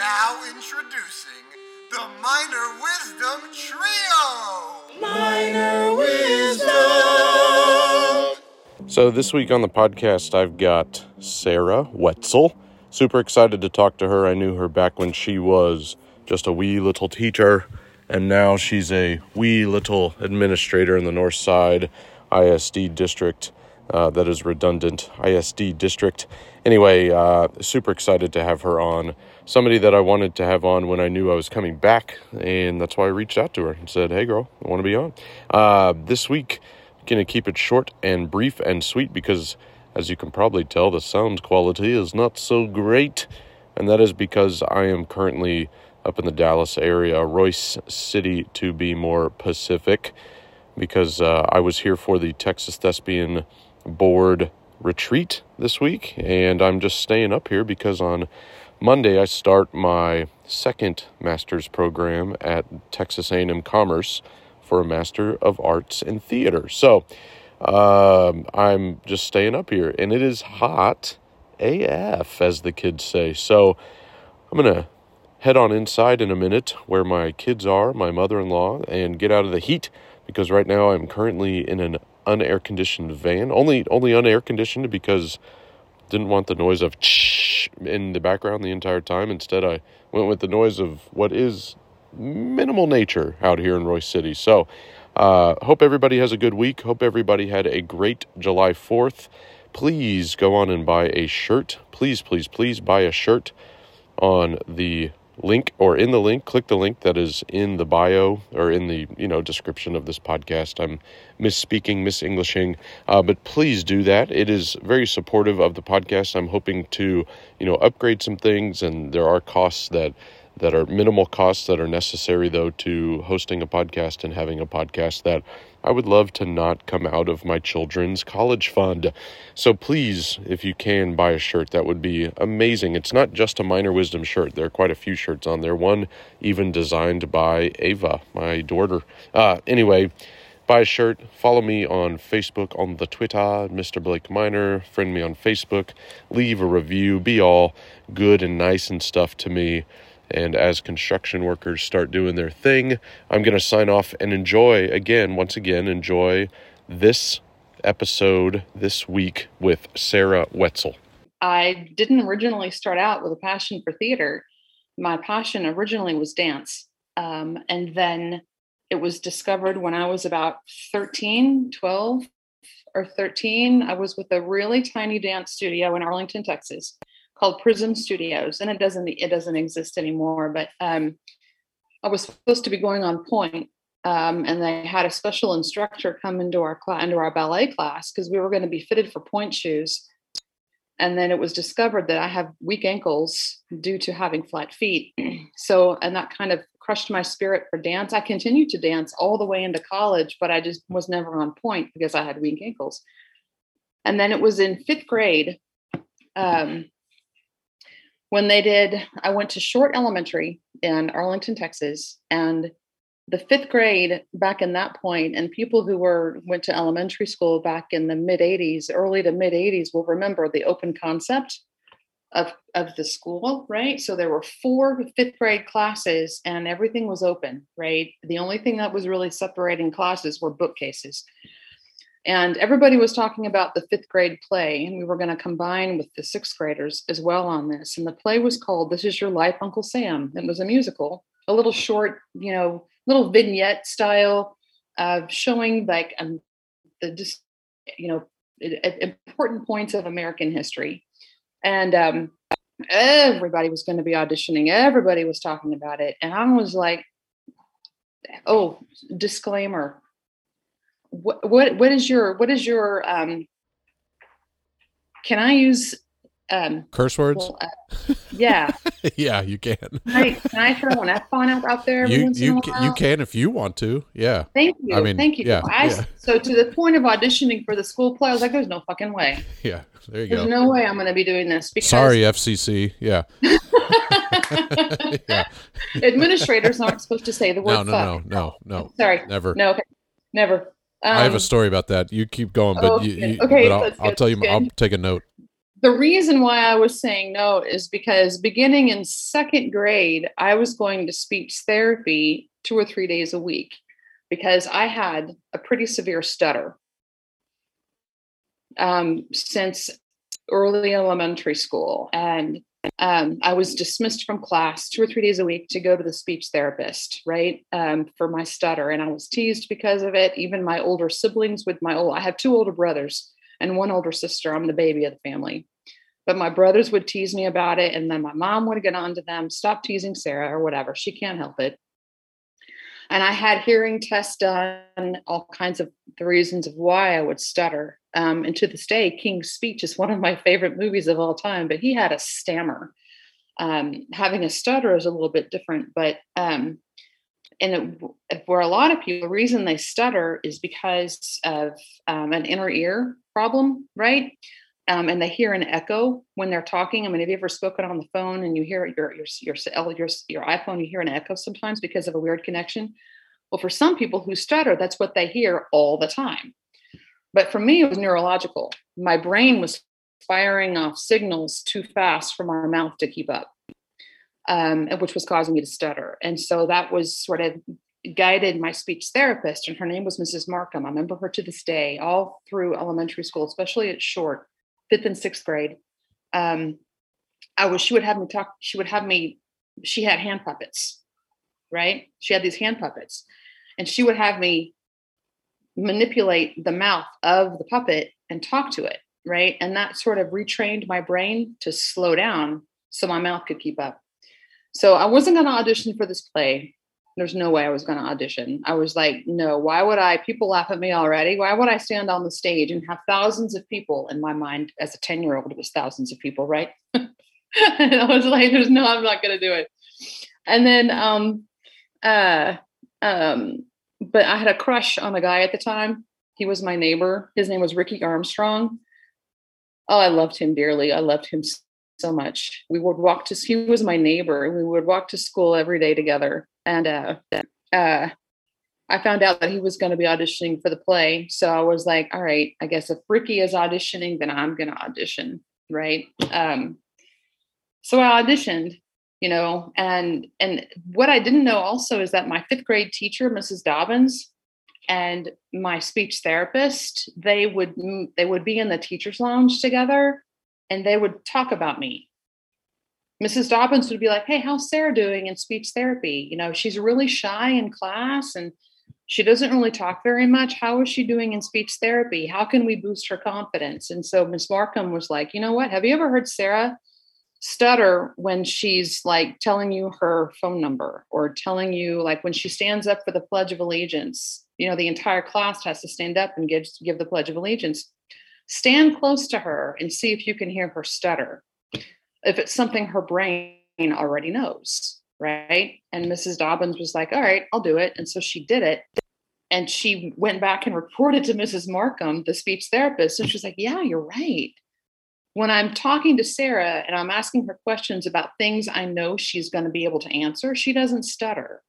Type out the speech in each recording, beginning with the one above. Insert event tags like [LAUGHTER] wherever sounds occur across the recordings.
Now introducing the Minor Wisdom Trio! Minor Wisdom! So, this week on the podcast, I've got Sarah Wetzel. Super excited to talk to her. I knew her back when she was just a wee little teacher, and now she's a wee little administrator in the Northside ISD district. Uh, that is redundant ISD district. Anyway, uh, super excited to have her on. Somebody that I wanted to have on when I knew I was coming back, and that's why I reached out to her and said, "Hey, girl, I want to be on." Uh, this week, gonna keep it short and brief and sweet because, as you can probably tell, the sound quality is not so great, and that is because I am currently up in the Dallas area, Royse City to be more Pacific, because uh, I was here for the Texas Thespian board retreat this week and I'm just staying up here because on Monday I start my second master's program at Texas A&M Commerce for a master of arts in theater. So, um, I'm just staying up here and it is hot AF as the kids say. So, I'm to head on inside in a minute where my kids are, my mother-in-law and get out of the heat because right now I'm currently in an unair conditioned van. Only only unair conditioned because didn't want the noise of in the background the entire time. Instead, I went with the noise of what is minimal nature out here in Royse City. So, uh, hope everybody has a good week. Hope everybody had a great July 4th. Please go on and buy a shirt. Please, please, please buy a shirt on the link or in the link click the link that is in the bio or in the you know description of this podcast. I'm misspeaking misenglishing uh, but please do that. It is very supportive of the podcast. I'm hoping to you know upgrade some things and there are costs that that are minimal costs that are necessary though to hosting a podcast and having a podcast that I would love to not come out of my children's college fund. So please, if you can buy a shirt, that would be amazing. It's not just a minor wisdom shirt. There are quite a few shirts on there. One even designed by Ava, my daughter. Uh, anyway, buy a shirt. Follow me on Facebook, on the Twitter, Mr. Blake Minor. Friend me on Facebook. Leave a review. Be all good and nice and stuff to me. And as construction workers start doing their thing, I'm going to sign off and enjoy, again, once again, enjoy this episode this week with Sarah Wetzel. I didn't originally start out with a passion for theater. My passion originally was dance. Um, and then it was discovered when I was about 13, 12 or 13. I was with a really tiny dance studio in Arlington, Texas called Prism Studios, and it doesn't it doesn't exist anymore. But um, I was supposed to be going on pointe, um, and they had a special instructor come into our class, into our ballet class, because we were going to be fitted for pointe shoes. And then it was discovered that I have weak ankles due to having flat feet. [CLEARS THROAT] so, and that kind of crushed my spirit for dance. I continued to dance all the way into college, but I just was never on pointe because I had weak ankles. And then it was in fifth grade. Um, when they did, I went to Short Elementary in Arlington, Texas, and the fifth grade back in that point, and people who were went to elementary school back in the mid 80s, early to mid 80s, will remember the open concept of of the school, right? So there were four fifth grade classes, and everything was open, right? The only thing that was really separating classes were bookcases. And everybody was talking about the fifth grade play, and we were going to combine with the sixth graders as well on this. And the play was called This Is Your Life, Uncle Sam. It was a musical, a little short, you know, little vignette style showing like um, the just, you know, important points of American history. And um, everybody was going to be auditioning, everybody was talking about it. And I was like, oh, disclaimer what what what is your what is your um can i use um curse words? well, uh, yeah. [LAUGHS] Yeah you can. Can I, can I throw an f-bomb out, out there you you can, you can if you want to yeah. Thank you i mean thank you. yeah, I, yeah. so to the point of auditioning for the school play i was like there's no fucking way. [LAUGHS] Yeah there you there's go. no way i'm going to be doing this because sorry fcc yeah. [LAUGHS] Yeah. Administrators aren't supposed to say the word no no fuck. no no no. Sorry. Never. No okay. Never um, I have a um, story about that. You keep going, but oh, you, you okay, but I'll, I'll tell you. I'll take a note. the reason why I was saying no is because beginning in second grade, I was going to speech therapy two or three days a week because I had a pretty severe stutter um, since early elementary school. And um, I was dismissed from class two or three days a week to go to the speech therapist, right, um, for my stutter. And I was teased because of it. Even my older siblings, with my old, I have two older brothers and one older sister. I'm the baby of the family. But my brothers would tease me about it. And then my mom would get on to them, stop teasing Sarah or whatever. She can't help it. And I had hearing tests done, all kinds of the reasons of why I would stutter. Um, and to this day, King's Speech is one of my favorite movies of all time, but he had a stammer. Um, having a stutter is a little bit different, but um, and it, for a lot of people, the reason they stutter is because of um, an inner ear problem, right? Um, and they hear an echo when they're talking. I mean, have you ever spoken on the phone and you hear your your your your, your iPhone? You hear an echo sometimes because of a weird connection. Well, for some people who stutter, that's what they hear all the time. But for me, it was neurological. My brain was firing off signals too fast from our mouth to keep up, um, which was causing me to stutter. And so that was sort of guided my speech therapist, and her name was Mrs. Markham. I remember her to this day, all through elementary school, especially at short, fifth and sixth grade. Um, I was she would have me talk. She would have me. She had hand puppets, right? She had these hand puppets, and she would have me manipulate the mouth of the puppet and talk to it, right? And that sort of retrained my brain to slow down so my mouth could keep up. So I wasn't going to audition for this play. There's no way I was going to audition. I was like, no, why would I? People laugh at me already. Why would I stand on the stage and have thousands of people in my mind as a 10 year old? It was thousands of people, right? [LAUGHS] I was like, there's no, I'm not going to do it. And then, um, uh, um, but I had a crush on a guy at the time. He was my neighbor. His name was Ricky Armstrong. Oh, I loved him dearly. I loved him so much. We would walk to he was my neighbor. and We would walk to school every day together. And uh, uh, I found out that he was going to be auditioning for the play. So I was like, all right, I guess if Ricky is auditioning, then I'm going to audition, right? Um, so I auditioned you know and and what i didn't know also is that my fifth grade teacher mrs dobbins and my speech therapist they would they would be in the teachers lounge together and they would talk about me. Mrs dobbins would be like hey how's sarah doing in speech therapy? You know she's really shy in class and she doesn't really talk very much. How is she doing in speech therapy? How can we boost her confidence? And so miss markham was like you know what? Have you ever heard sarah stutter when she's like telling you her phone number or telling you like when she stands up for the pledge of allegiance you know the entire class has to stand up and give give the pledge of allegiance. Stand close to her and see if you can hear her stutter. If it's something her brain already knows right? And mrs dobbins was like all right i'll do it. And so she did it. And she went back and reported to mrs markham the speech therapist and she's like yeah you're right when I'm talking to Sarah and I'm asking her questions about things I know she's going to be able to answer, she doesn't stutter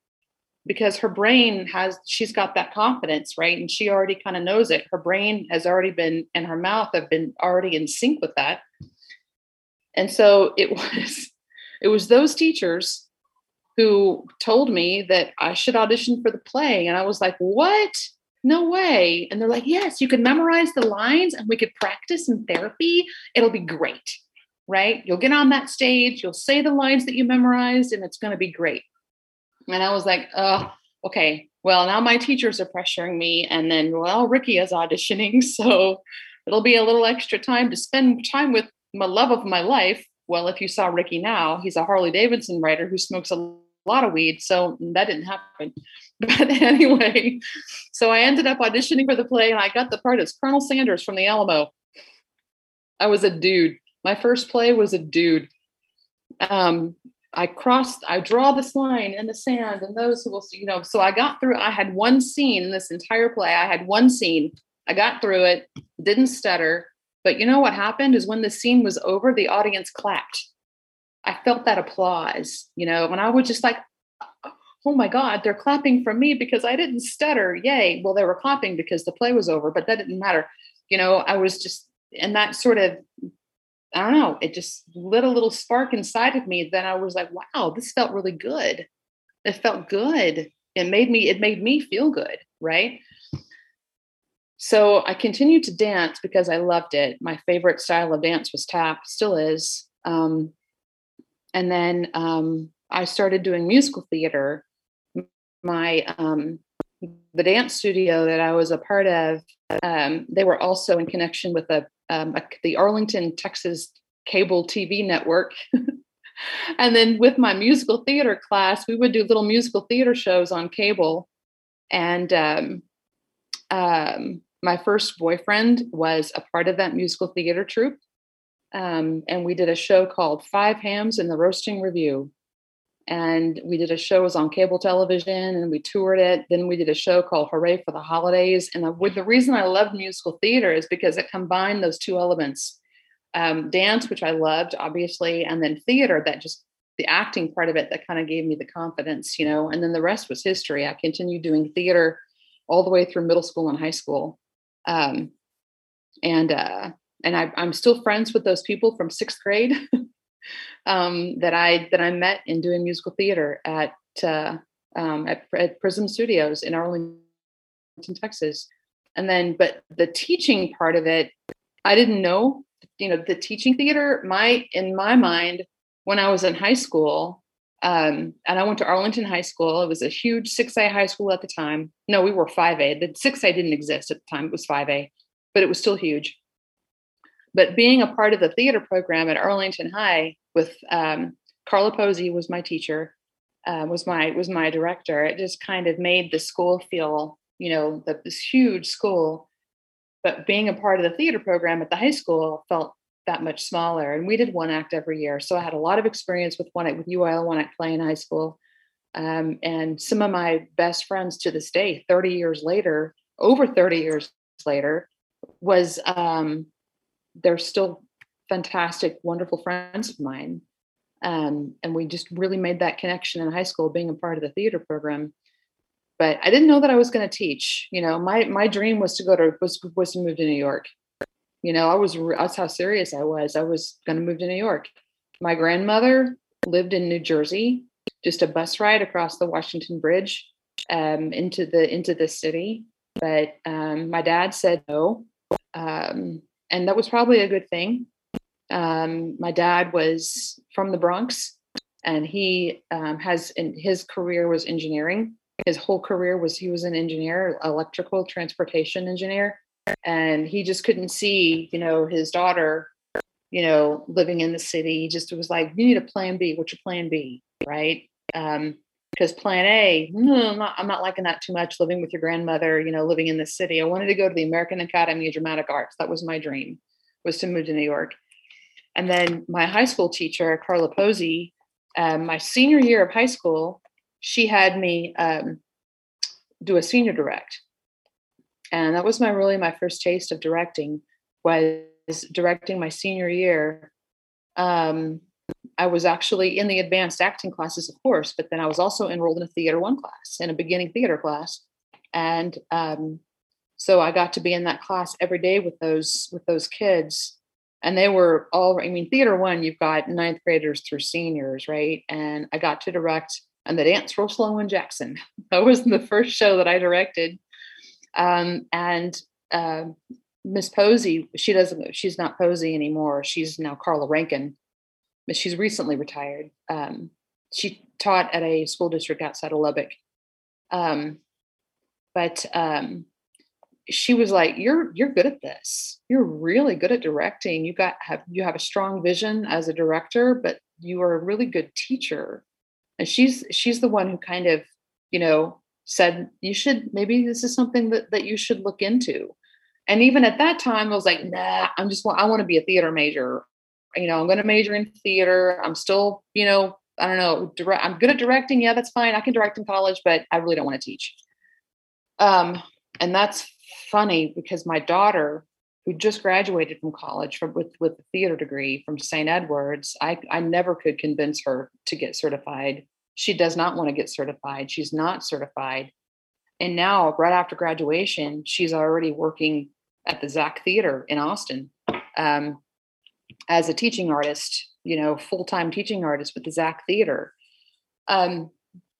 because her brain has, she's got that confidence, right? And she already kind of knows it. Her brain has already been, and her mouth have been already in sync with that. And so it [LAUGHS] was, it was those teachers who told me that I should audition for the play. And I was like, what? No way. And they're like, yes, you can memorize the lines and we could practice in therapy. It'll be great, right? You'll get on that stage, you'll say the lines that you memorized, and it's going to be great. And I was like, oh, okay. Well, now my teachers are pressuring me. And then, well, Ricky is auditioning. [LAUGHS] So it'll be a little extra time to spend time with my love of my life. Well, if you saw Ricky now, he's a Harley Davidson writer who smokes a lot of weed. So that didn't happen. [LAUGHS] But anyway, so I ended up auditioning for the play and I got the part as Colonel Sanders from the Alamo. I was a dude. My first play was a dude. Um, I crossed, I draw this line in the sand, and those who will see, you know. So I got through, I had one scene in this entire play. I had one scene. I got through it, didn't stutter. But you know what happened is when the scene was over, the audience clapped. I felt that applause, you know, and I was just like, oh my God, they're clapping for me because I didn't stutter. Yay. Well, they were clapping because the play was over, but that didn't matter. You know, I was just, and that sort of I don't know, it just lit a little spark inside of me. Then I was like, wow, this felt really good. It felt good. It made me, it made me feel good. Right. So I continued to dance because I loved it. My favorite style of dance was tap, still is. Um, and then um, I started doing musical theater. My um, the dance studio that I was a part of, um, they were also in connection with a, um, a the Arlington, Texas cable TV network. [LAUGHS] and then with my musical theater class, we would do little musical theater shows on cable. And um, um, my first boyfriend was a part of that musical theater troupe. Um, and we did a show called Five Hams in the Roasting Review and we did a show was on cable television and we toured it. Then we did a show called hooray for the holidays and the, the reason i loved musical theater is because it combined those two elements um, dance which i loved obviously and then theater that just the acting part of it that kind of gave me the confidence you know and then the rest was history. I continued doing theater all the way through middle school and high school. Um, and uh, and I, i'm still friends with those people from sixth grade [LAUGHS] um, that I that I met in doing musical theater at uh, um, at, at Prism Studios in Arlington, Texas. And then, but the teaching part of it, I didn't know. You know, the teaching theater. My in my mind, when I was in high school, um, and I went to Arlington High School. It was a huge 6A high school at the time. No, we were 5A. The 6A didn't exist at the time. It was 5A, but it was still huge. But being a part of the theater program at Arlington High with um, Carla Posey was my teacher, uh, was my was my director. It just kind of made the school feel, you know, the, this huge school. But being a part of the theater program at the high school felt that much smaller. And we did one act every year, so I had a lot of experience with one with UIL one act play in high school. Um, and some of my best friends to this day, 30 years later, over 30 years later, was um, they're still fantastic, wonderful friends of mine. Um, and we just really made that connection in high school, being a part of the theater program. But I didn't know that I was going to teach. You know, my my dream was to go to was was to move to New York. You know, I was that's how serious I was. I was going to move to New York. My grandmother lived in New Jersey, just a bus ride across the Washington Bridge um, into the into the city. But um, my dad said no. Um, and that was probably a good thing. Um, my dad was from the Bronx, and he um, has in his career was engineering. His whole career was he was an engineer, electrical transportation engineer, and he just couldn't see, you know, his daughter, you know, living in the city. He just was like, you need a plan B. What's your plan B, right? Um, because plan A, no, I'm not, I'm not liking that too much. Living with your grandmother, you know, living in the city. I wanted to go to the American Academy of Dramatic Arts. That was my dream, was to move to New York. And then my high school teacher, Carla Posey, um, my senior year of high school, she had me um, do a senior direct, and that was my really my first taste of directing. Was directing my senior year. Um, I was actually in the advanced acting classes, of course, but then I was also enrolled in a theater one class, in a beginning theater class, and um, so I got to be in that class every day with those with those kids, and they were all. I mean, theater one, you've got ninth graders through seniors, right? And I got to direct and the dance Rosalo and Jackson. [LAUGHS] That was the first show that I directed, um, and uh, Miss Posey, she doesn't. She's not Posey anymore. She's now Carla Rankin she's recently retired. Um, she taught at a school district outside of Lubbock. Um, but um, she was like, "You're you're good at this. You're really good at directing. You got have you have a strong vision as a director, but you are a really good teacher." And she's she's the one who kind of, you know, said you should maybe this is something that that you should look into. And even at that time, I was like, "Nah, I'm just I want to be a theater major you know, I'm going to major in theater. I'm still, you know, I don't know, direct, I'm good at directing. Yeah, that's fine. I can direct in college, but I really don't want to teach. Um, and that's funny because my daughter, who just graduated from college from, with with a theater degree from St. Edward's, I I never could convince her to get certified. She does not want to get certified. She's not certified. And now, right after graduation, she's already working at the Zach Theater in Austin. Um, as a teaching artist, you know, full time teaching artist with the Zach Theater. Um,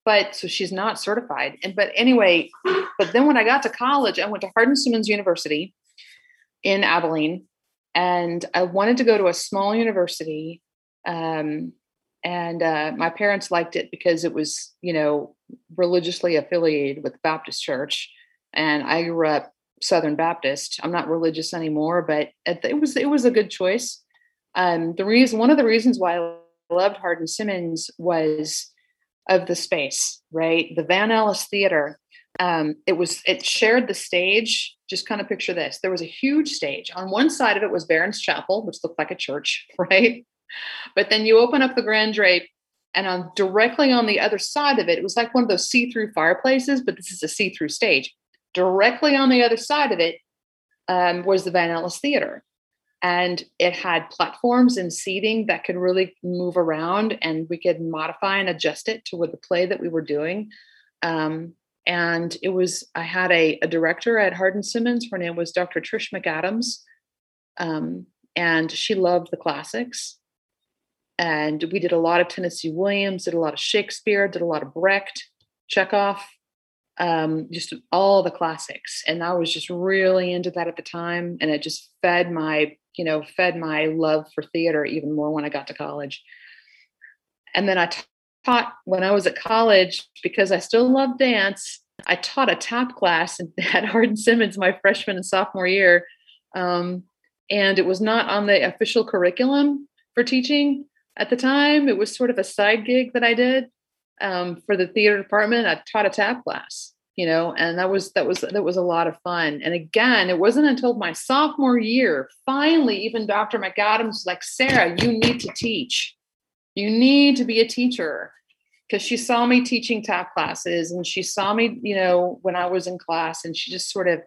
but so she's not certified. And but anyway, but then when I got to college, I went to Hardin Simmons University in Abilene, and I wanted to go to a small university. Um, and uh, my parents liked it because it was, you know, religiously affiliated with the Baptist Church, and I grew up Southern Baptist. I'm not religious anymore, but it was it was a good choice. Um, the reason, one of the reasons why I loved Hardin Simmons was of the space, right? The Van Ellis Theater. Um, it was it shared the stage. Just kind of picture this: there was a huge stage. On one side of it was Behrens Chapel, which looked like a church, [LAUGHS] right? But then you open up the grand drape, and on directly on the other side of it, it was like one of those see-through fireplaces, but this is a see-through stage. Directly on the other side of it um, was the Van Ellis Theater and it had platforms and seating that could really move around and we could modify and adjust it to what the play that we were doing. Um, and it was i had a, a, director at hardin simmons. Her name was dr trish mcadams. Um, and she loved the classics. And we did a lot of tennessee williams did a lot of shakespeare did a lot of brecht chekhov um, just all the classics. And i was just really into that at the time and it just fed my you know, fed my love for theater even more when I got to college. And then I taught when I was at college because I still love dance. I taught a tap class [LAUGHS] at Hardin Simmons my freshman and sophomore year. Um, and it was not on the official curriculum for teaching at the time. It was sort of a side gig that I did um, for the theater department. I taught a tap class you know and that was that was that was a lot of fun. And again it wasn't until my sophomore year finally even dr mcadams was like sarah you need to teach. You need to be a teacher. Because she saw me teaching tap classes and she saw me you know when i was in class and she just sort of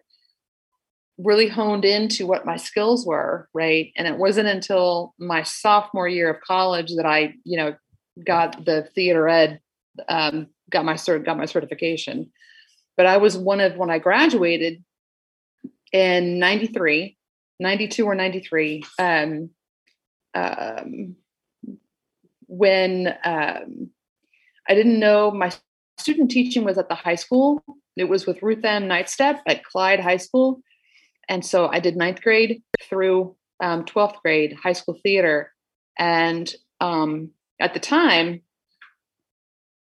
really honed into what my skills were right? And it wasn't until my sophomore year of college that i you know got the theater ed um, got my cert got my certification but I was one of when I graduated in 93, 92 or 93, um, um, when um, I didn't know my student teaching was at the high school. It was with Ruth Ann Nightstep at Clyde High School. And so I did ninth grade through um, 12th grade high school theater. And um, at the time,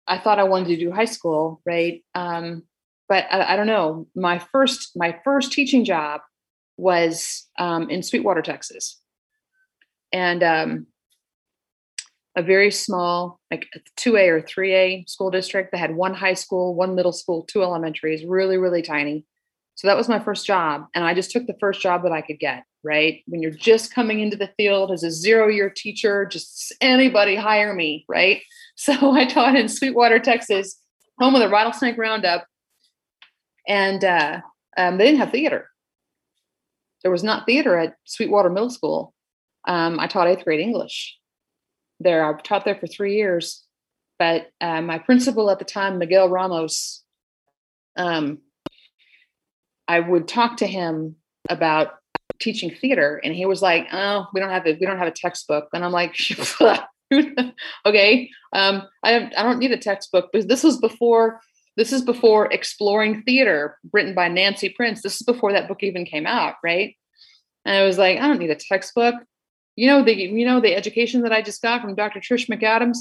I thought I wanted to do high school, right? Um, but I, I, don't know. My first my first teaching job was um, in Sweetwater, Texas, and um, a very small, like two A or three A school district that had one high school, one middle school, two elementaries, really really tiny. So that was my first job, and I just took the first job that I could get. Right when you're just coming into the field as a zero year teacher, just anybody hire me, right? [LAUGHS] So I taught in Sweetwater, Texas, home of the Rattlesnake Roundup and uh, um, they didn't have theater. There was not theater at Sweetwater Middle School. Um, I taught eighth grade English there. I taught there for three years, but uh, my principal at the time, Miguel Ramos, um, I would talk to him about teaching theater, and he was like, "Oh, we don't have a we don't have a textbook," and I'm like. [LAUGHS] okay um, I, I don't need a textbook because this was before this is before Exploring Theater, written by Nancy Prince. This is before that book even came out, right? And I was like, I don't need a textbook. You know the you know the education that I just got from Dr. Trish McAdams,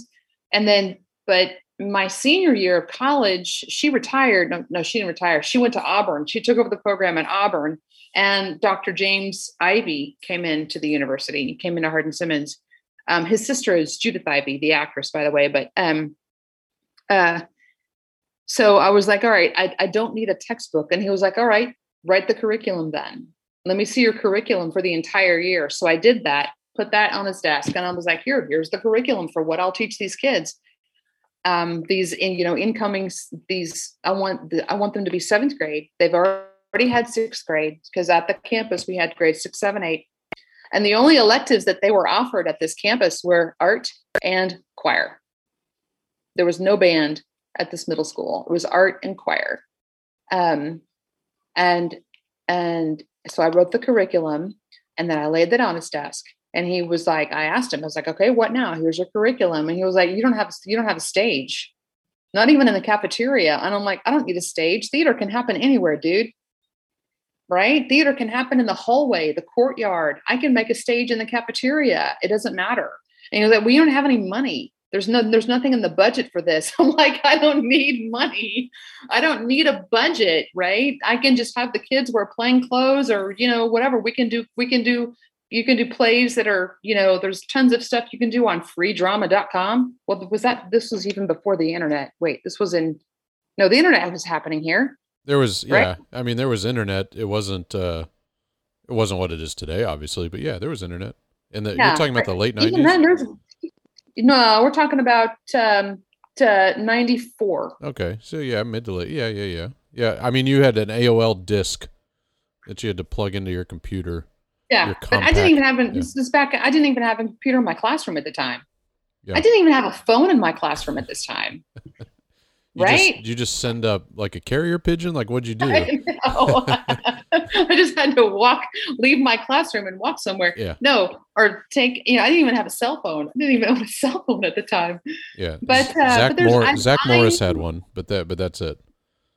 and then but my senior year of college, she retired. No, no, she didn't retire. She went to Auburn. She took over the program at Auburn, and Dr. James Ivey came into the university. He came into Hardin Simmons. Um, his sister is Judith Ivey, the actress, by the way. But um, uh, so I was like, all right, I, I don't need a textbook. And he was like, all right, write the curriculum then. Let me see your curriculum for the entire year. So I did that, put that on his desk, and I was like, here, here's the curriculum for what I'll teach these kids. Um, these in you know incoming these I want the, I want them to be seventh grade. They've already had sixth grade because at the campus we had grades six, seven, eight, and the only electives that they were offered at this campus were art and choir. There was no band at this middle school. It was art and choir. Um, and and so I wrote the curriculum and then I laid that on his desk. and he was like, I asked him, I was like, okay, what now? Here's your curriculum. And he was like, you don't have, you don't have a stage, not even in the cafeteria. And I'm like, I don't need a stage. Theater can happen anywhere, dude. Right? Theater can happen in the hallway, the courtyard. I can make a stage in the cafeteria. It doesn't matter. And he was like, we don't have any money. There's no, there's nothing in the budget for this. [LAUGHS] I'm like, I don't need money. I don't need a budget, right? I can just have the kids wear plain clothes or, you know, whatever. We can do, we can do you can do plays that are you know there's tons of stuff you can do on freedrama.com well was that this was even before the internet wait this was in no the internet was happening here there was yeah right? i mean there was internet it wasn't uh it wasn't what it is today obviously but yeah there was internet and yeah, you're talking about the late 90s then, there's, no we're talking about um to 94 okay so yeah mid to late yeah yeah yeah yeah i mean you had an aol disk that you had to plug into your computer yeah, but I didn't even have an, yeah. this, back. I didn't even have a computer in my classroom at the time. Yeah. I didn't even have a phone in my classroom at this time. [LAUGHS] you right? Just, you just send up like a carrier pigeon? Like what'd you do? [LAUGHS] I, [LAUGHS] I just had to walk, leave my classroom and walk somewhere. Yeah. No, or take, you know, I didn't even have a cell phone. I didn't even own a [LAUGHS] cell phone at the time. Yeah. But, uh, Zach, but Mor- Zach Morris had one, but that, but that's it.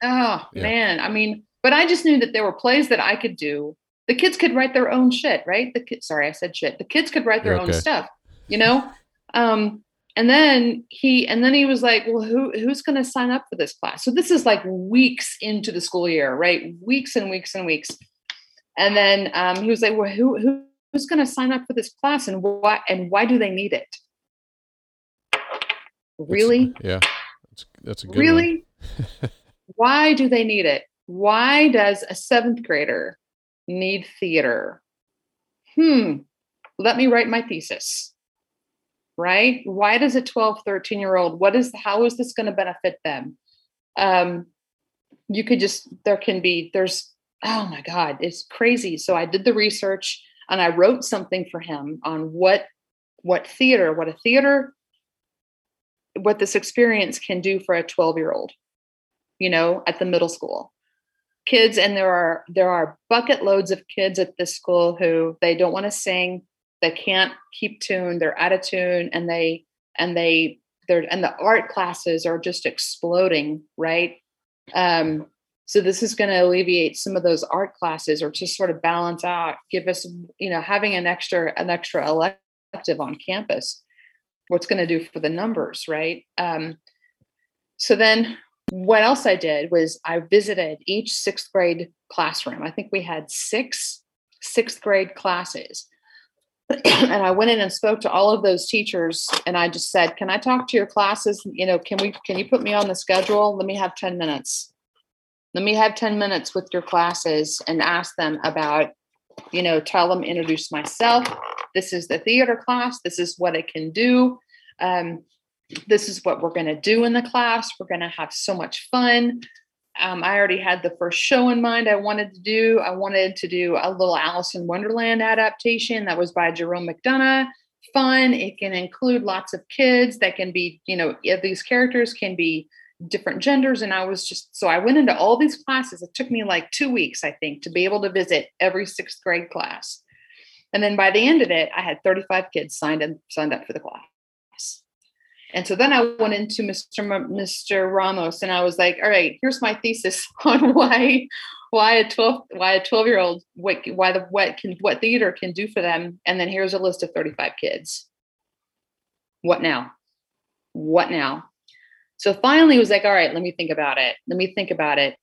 Oh yeah. man. I mean, but I just knew that there were plays that I could do the kids could write their own shit, right? The kids, sorry, I said shit. The kids could write their okay. own stuff, you know? Um, and then he and then he was like, Well, who who's gonna sign up for this class? So this is like weeks into the school year, right? Weeks and weeks and weeks. And then um, he was like, Well, who, who who's gonna sign up for this class and why and why do they need it? Really? That's, yeah. That's that's a good really [LAUGHS] why do they need it? Why does a seventh grader need theater. Hmm, let me write my thesis. Right? Why does a 12, 13 year old, what is, how is this going to benefit them? Um, you could just, there can be, there's, oh my God, it's crazy. So I did the research and I wrote something for him on what, what theater, what a theater, what this experience can do for a 12 year old, you know, at the middle school kids and there are there are bucket loads of kids at this school who they don't want to sing they can't keep tune they're out of tune and they and they they're and the art classes are just exploding right um so this is going to alleviate some of those art classes or just sort of balance out give us you know having an extra an extra elective on campus what's going to do for the numbers right um so then what else I did was I visited each sixth grade classroom. I think we had six sixth grade classes. And I went in and spoke to all of those teachers and I just said, "Can I talk to your classes? You know, can we can you put me on the schedule? Let me have 10 minutes. Let me have 10 minutes with your classes and ask them about, you know, tell them introduce myself. This is the theater class. This is what it can do. Um, this is what we're going to do in the class. We're going to have so much fun. Um, I already had the first show in mind I wanted to do. I wanted to do a little Alice in Wonderland adaptation that was by Jerome McDonough. Fun. It can include lots of kids that can be, you know, these characters can be different genders. And I was just, so I went into all these classes. It took me like two weeks, I think, to be able to visit every sixth grade class. And then by the end of it, I had 35 kids signed signed up for the class. And so then I went into Mr. M- Mr. Ramos and I was like, all right, here's my thesis [LAUGHS] on why why a 12 why a 12 year old what why the what can what theater can do for them. And then here's a list of 35 kids. What now? What now? So finally he was like all right let me think about it. Let me think about it.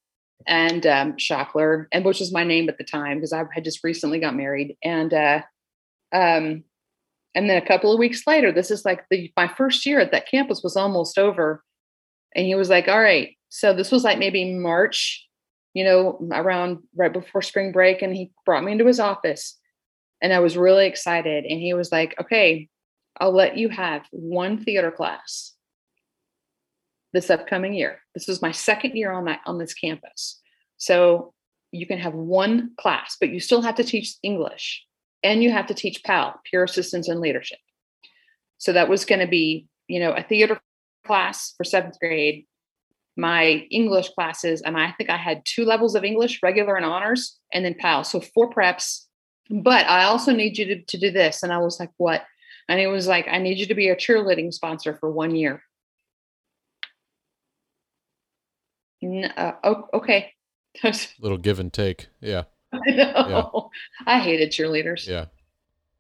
And um Shockler, and which was my name at the time because i had just recently got married. And uh um and then a couple of weeks later this is like the my first year at that campus was almost over. And he was like all right. So this was like maybe march you know around right before spring break and he brought me into his office. And i was really excited. And he was like okay i'll let you have one theater class this upcoming year. This was my second year on that on this campus. So you can have one class but you still have to teach english and you have to teach PAL, peer assistance and leadership. So that was going to be, you know, a theater class for seventh grade, my English classes, and I think I had two levels of English, regular and honors, and then PAL. So four preps, but I also need you to, to do this. And I was like, what? And he was like, I need you to be a cheerleading sponsor for one year. Uh, okay. [LAUGHS] Little give and take. Yeah. I [LAUGHS] know. Yeah. [LAUGHS] I hated cheerleaders. Yeah.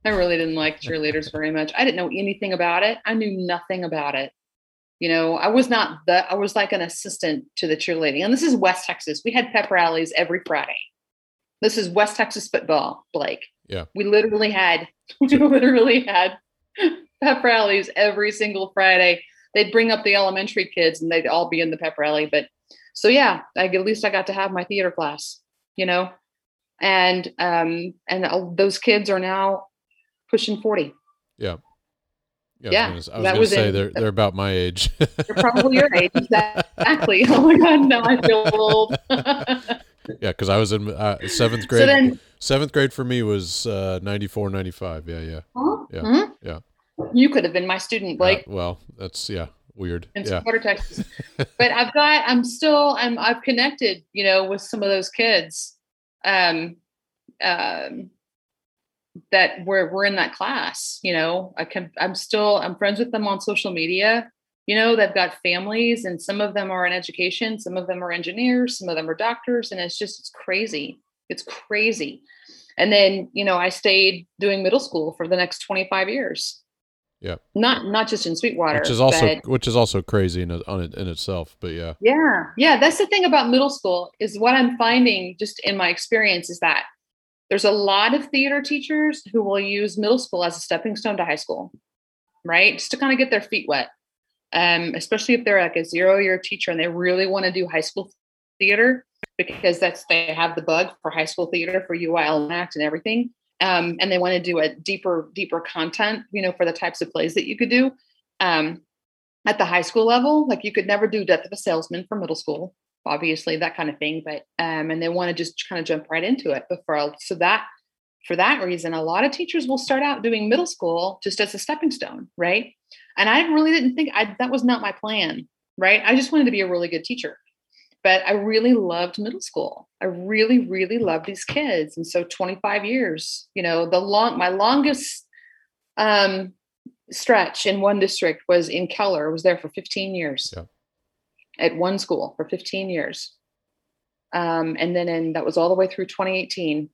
I really didn't like cheerleaders very much. I didn't know anything about it. I knew nothing about it. You know, I was not the, I was like an assistant to the cheerleading. And this is West Texas. We had pep rallies every Friday. This is West Texas football, Blake. Yeah. We literally had, [LAUGHS] we literally had pep rallies every single Friday. They'd bring up the elementary kids and they'd all be in the pep rally. But so, yeah, I, at least I got to have my theater class, you know, and, um, and those kids are now pushing 40. Yeah. Yeah, yeah I was gonna, was say in, they're they're about my age. [LAUGHS] they're probably your age, exactly. [LAUGHS] Oh my god, now I feel old. [LAUGHS] yeah, because I was in uh, seventh grade. So then, seventh grade for me was uh, 94, 95. Yeah, yeah, huh? yeah, mm-hmm. yeah. You could have been my student, Blake. Uh, well, that's yeah, weird. In yeah. Texas. but I've got, I'm still, I'm, I've connected, you know, with some of those kids. Um, um, that we're we're in that class you know? I can i'm still i'm friends with them on social media you know? They've got families and some of them are in education some of them are engineers some of them are doctors and it's just it's crazy. It's crazy. And then you know i stayed doing middle school for the next 25 years yeah not not just in sweetwater which is also but, which is also crazy in, on it in itself but yeah yeah yeah that's the thing about middle school is what i'm finding just in my experience is that there's a lot of theater teachers who will use middle school as a stepping stone to high school, right? Just to kind of get their feet wet. Um, especially if they're like a zero year teacher and they really want to do high school theater because that's they have the bug for high school theater for UIL Act and everything. Um, and they want to do a deeper, deeper content, you know, for the types of plays that you could do. Um, at the high school level, like you could never do Death of a Salesman for middle school obviously that kind of thing but um and they want to just kind of jump right into it. But for so that for that reason a lot of teachers will start out doing middle school just as a stepping stone right? And i really didn't think I, that was not my plan right? I just wanted to be a really good teacher but i really loved middle school i really really loved these kids and so 25 years you know the long my longest um stretch in one district was in keller I was there for 15 years yeah at one school for 15 years. Um, and then in, that was all the way through 2018.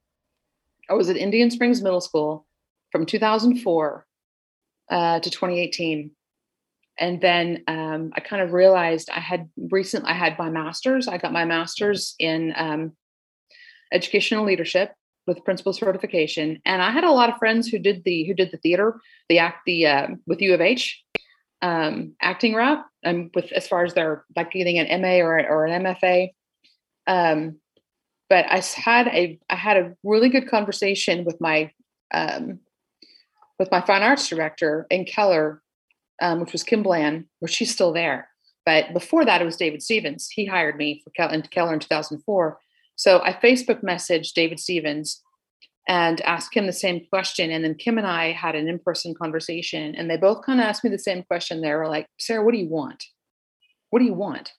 I was at Indian Springs Middle School from 2004 uh, to 2018. And then um, I kind of realized I had recently I had my master's. I got my master's in um, educational leadership with principal certification. And I had a lot of friends who did the, who did the theater, the act, the, uh, with U of H um, acting route and with as far as their like getting an MA or, or an MFA. Um, but I had a I had a really good conversation with my um, with my fine arts director in Keller, um, which was Kim Bland, where she's still there. But before that, it was David Stevens. He hired me for Keller in 2004. So I Facebook messaged David Stevens and ask him the same question. And then Kim and I had an in person conversation, and they both kind of asked me the same question. They were like, Sarah, what do you want? What do you want?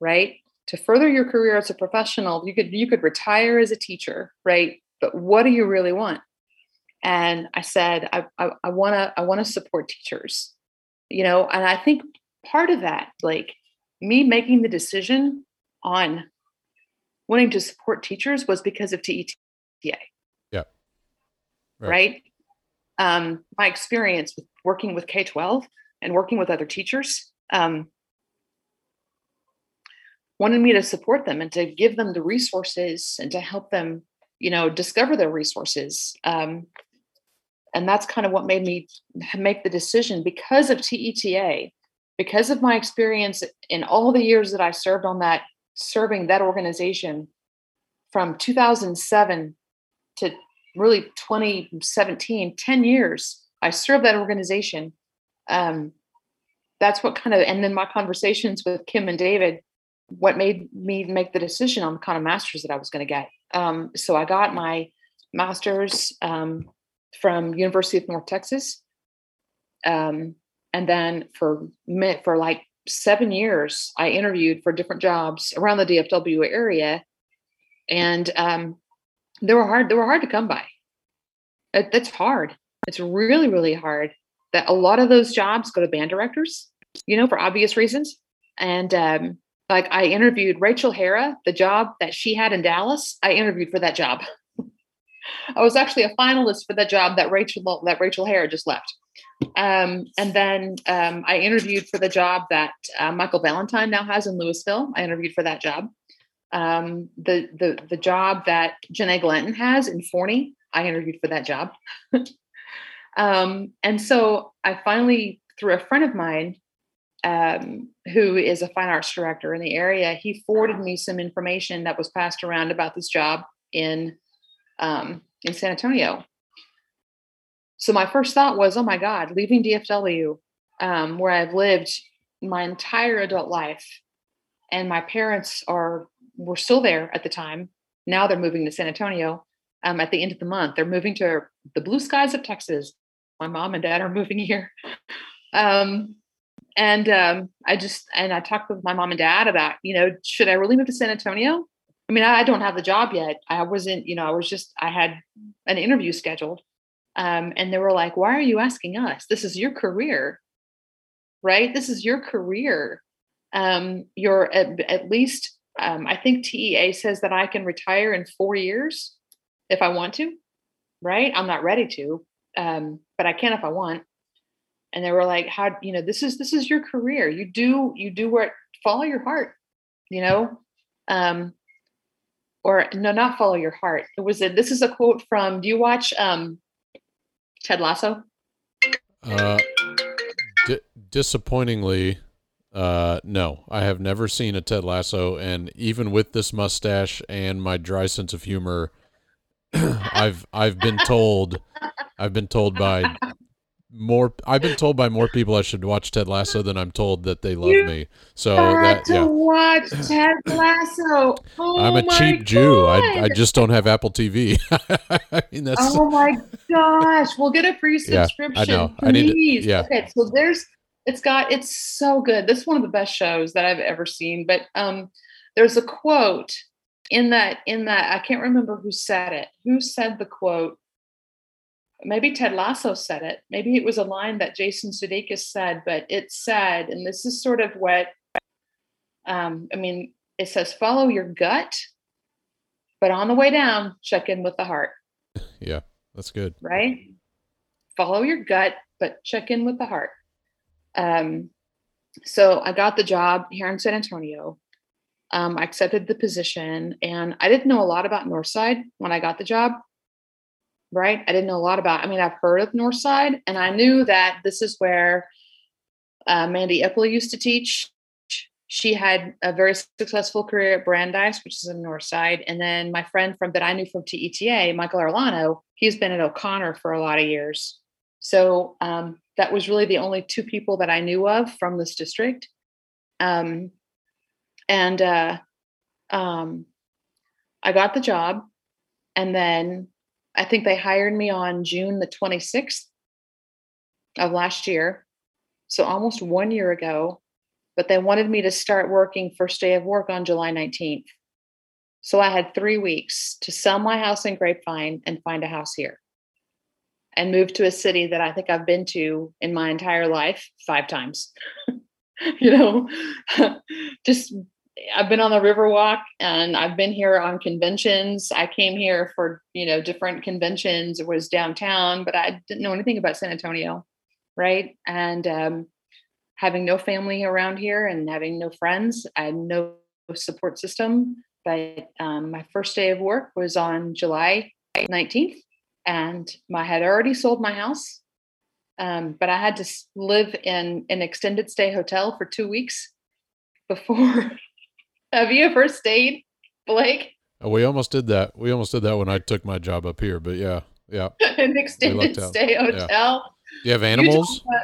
Right? To further your career as a professional, you could you could retire as a teacher, right? But what do you really want? And I said, I, I want to I want to support teachers, you know. And I think part of that, like me making the decision on wanting to support teachers, was because of TETA right? right? Um, my experience with working with K 12 and working with other teachers um, wanted me to support them and to give them the resources and to help them, you know, discover their resources. Um, and that's kind of what made me make the decision because of TETA, because of my experience in all the years that I served on that, serving that organization from 2007 to really 2017, 10 years. I served that organization. Um, that's what kind of, and then my conversations with Kim and David, what made me make the decision on the kind of master's that I was going to get. Um, so I got my master's um, from University of North Texas. Um, and then for for like seven years, I interviewed for different jobs around the DFW area, and um, they were hard they were hard to come by It, that's hard. It's really, really hard. That a lot of those jobs go to band directors, you know, for obvious reasons. And um, like I interviewed Rachel Hara, the job that she had in Dallas. I interviewed for that job. [LAUGHS] I was actually a finalist for the job that Rachel that Rachel Hara just left. Um, and then um, I interviewed for the job that uh, Michael Valentine now has in Lewisville. I interviewed for that job. Um, the the the job that Janae Glanton has in Forney. I interviewed for that job. [LAUGHS] Um, and so I finally, through a friend of mine, um, who is a fine arts director in the area, he forwarded me some information that was passed around about this job in um, in San Antonio. So my first thought was, oh my God, leaving DFW, um, where I've lived my entire adult life, and my parents are were still there at the time. Now they're moving to San Antonio. Um, at the end of the month, they're moving to the blue skies of Texas. My mom and dad are moving here. [LAUGHS] Um, and um, I just and I talked with my mom and dad about, you know, should I really move to San Antonio? I mean, I, don't have the job yet. I wasn't, you know, I was just I had an interview scheduled, um, and they were like, "Why are you asking us? This is your career, right? This is your career. Um, you're at, at least, um, I think TEA says that I can retire in four years if I want to, right? I'm not ready to, um, but I can if I want." And they were like, "How, you know, this is this is your career. You do you do what follow your heart, you know." Or no, not follow your heart. It was a, this is a quote from, do you watch um, Ted Lasso? Uh, di- disappointingly, uh, no, I have never seen a Ted Lasso, and even with this mustache and my dry sense of humor, [CLEARS THROAT] I've I've been told, I've been told by more I've been told by more people I should watch Ted Lasso than I'm told that they love you me. So that to yeah. watch Ted Lasso. Oh I'm a cheap God. Jew. I, I just don't have Apple TV. [LAUGHS] I mean, that's Oh my gosh. We'll get a free subscription. Yeah, I know. Please. I need to, yeah. Okay, so there's it's got it's so good. This is one of the best shows that I've ever seen. But um there's a quote in that in that I can't remember who said it. Who said the quote? Maybe Ted Lasso said it. Maybe it was a line that Jason Sudeikis said, but it said, and this is sort of what um, I mean, it says follow your gut, but on the way down, check in with the heart. Yeah, that's good. Right? Follow your gut, but check in with the heart. Um, so I got the job here in San Antonio. Um, I accepted the position, and I didn't know a lot about Northside when I got the job right? I didn't know a lot about. I mean, I've heard of Northside, and I knew that this is where uh, Mandy Ipple used to teach. She had a very successful career at Brandeis, which is in Northside, and then my friend from that I knew from TETA, Michael Arlano, he's been at O'Connor for a lot of years. So um, that was really the only two people that I knew of from this district. Um, and uh, um, I got the job, and then I think they hired me on June the 26th of last year. So almost one year ago. But they wanted me to start working first day of work on July 19th. So I had three weeks to sell my house in Grapevine and find a house here and move to a city that I think I've been to in my entire life five times. [LAUGHS] you know, [LAUGHS] just I've been on the Riverwalk and I've been here on conventions. I came here for, you know, different conventions. It was downtown, but I didn't know anything about San Antonio. Right. And um, having no family around here and having no friends, I had no support system. But um, my first day of work was on July 19th, and I had already sold my house. Um, but I had to live in an extended stay hotel for two weeks before [LAUGHS] Have you ever stayed, Blake? Oh, we almost did that. We almost did that when I took my job up here, but yeah, yeah. [LAUGHS] An extended stay hotel. Yeah. You have animals? You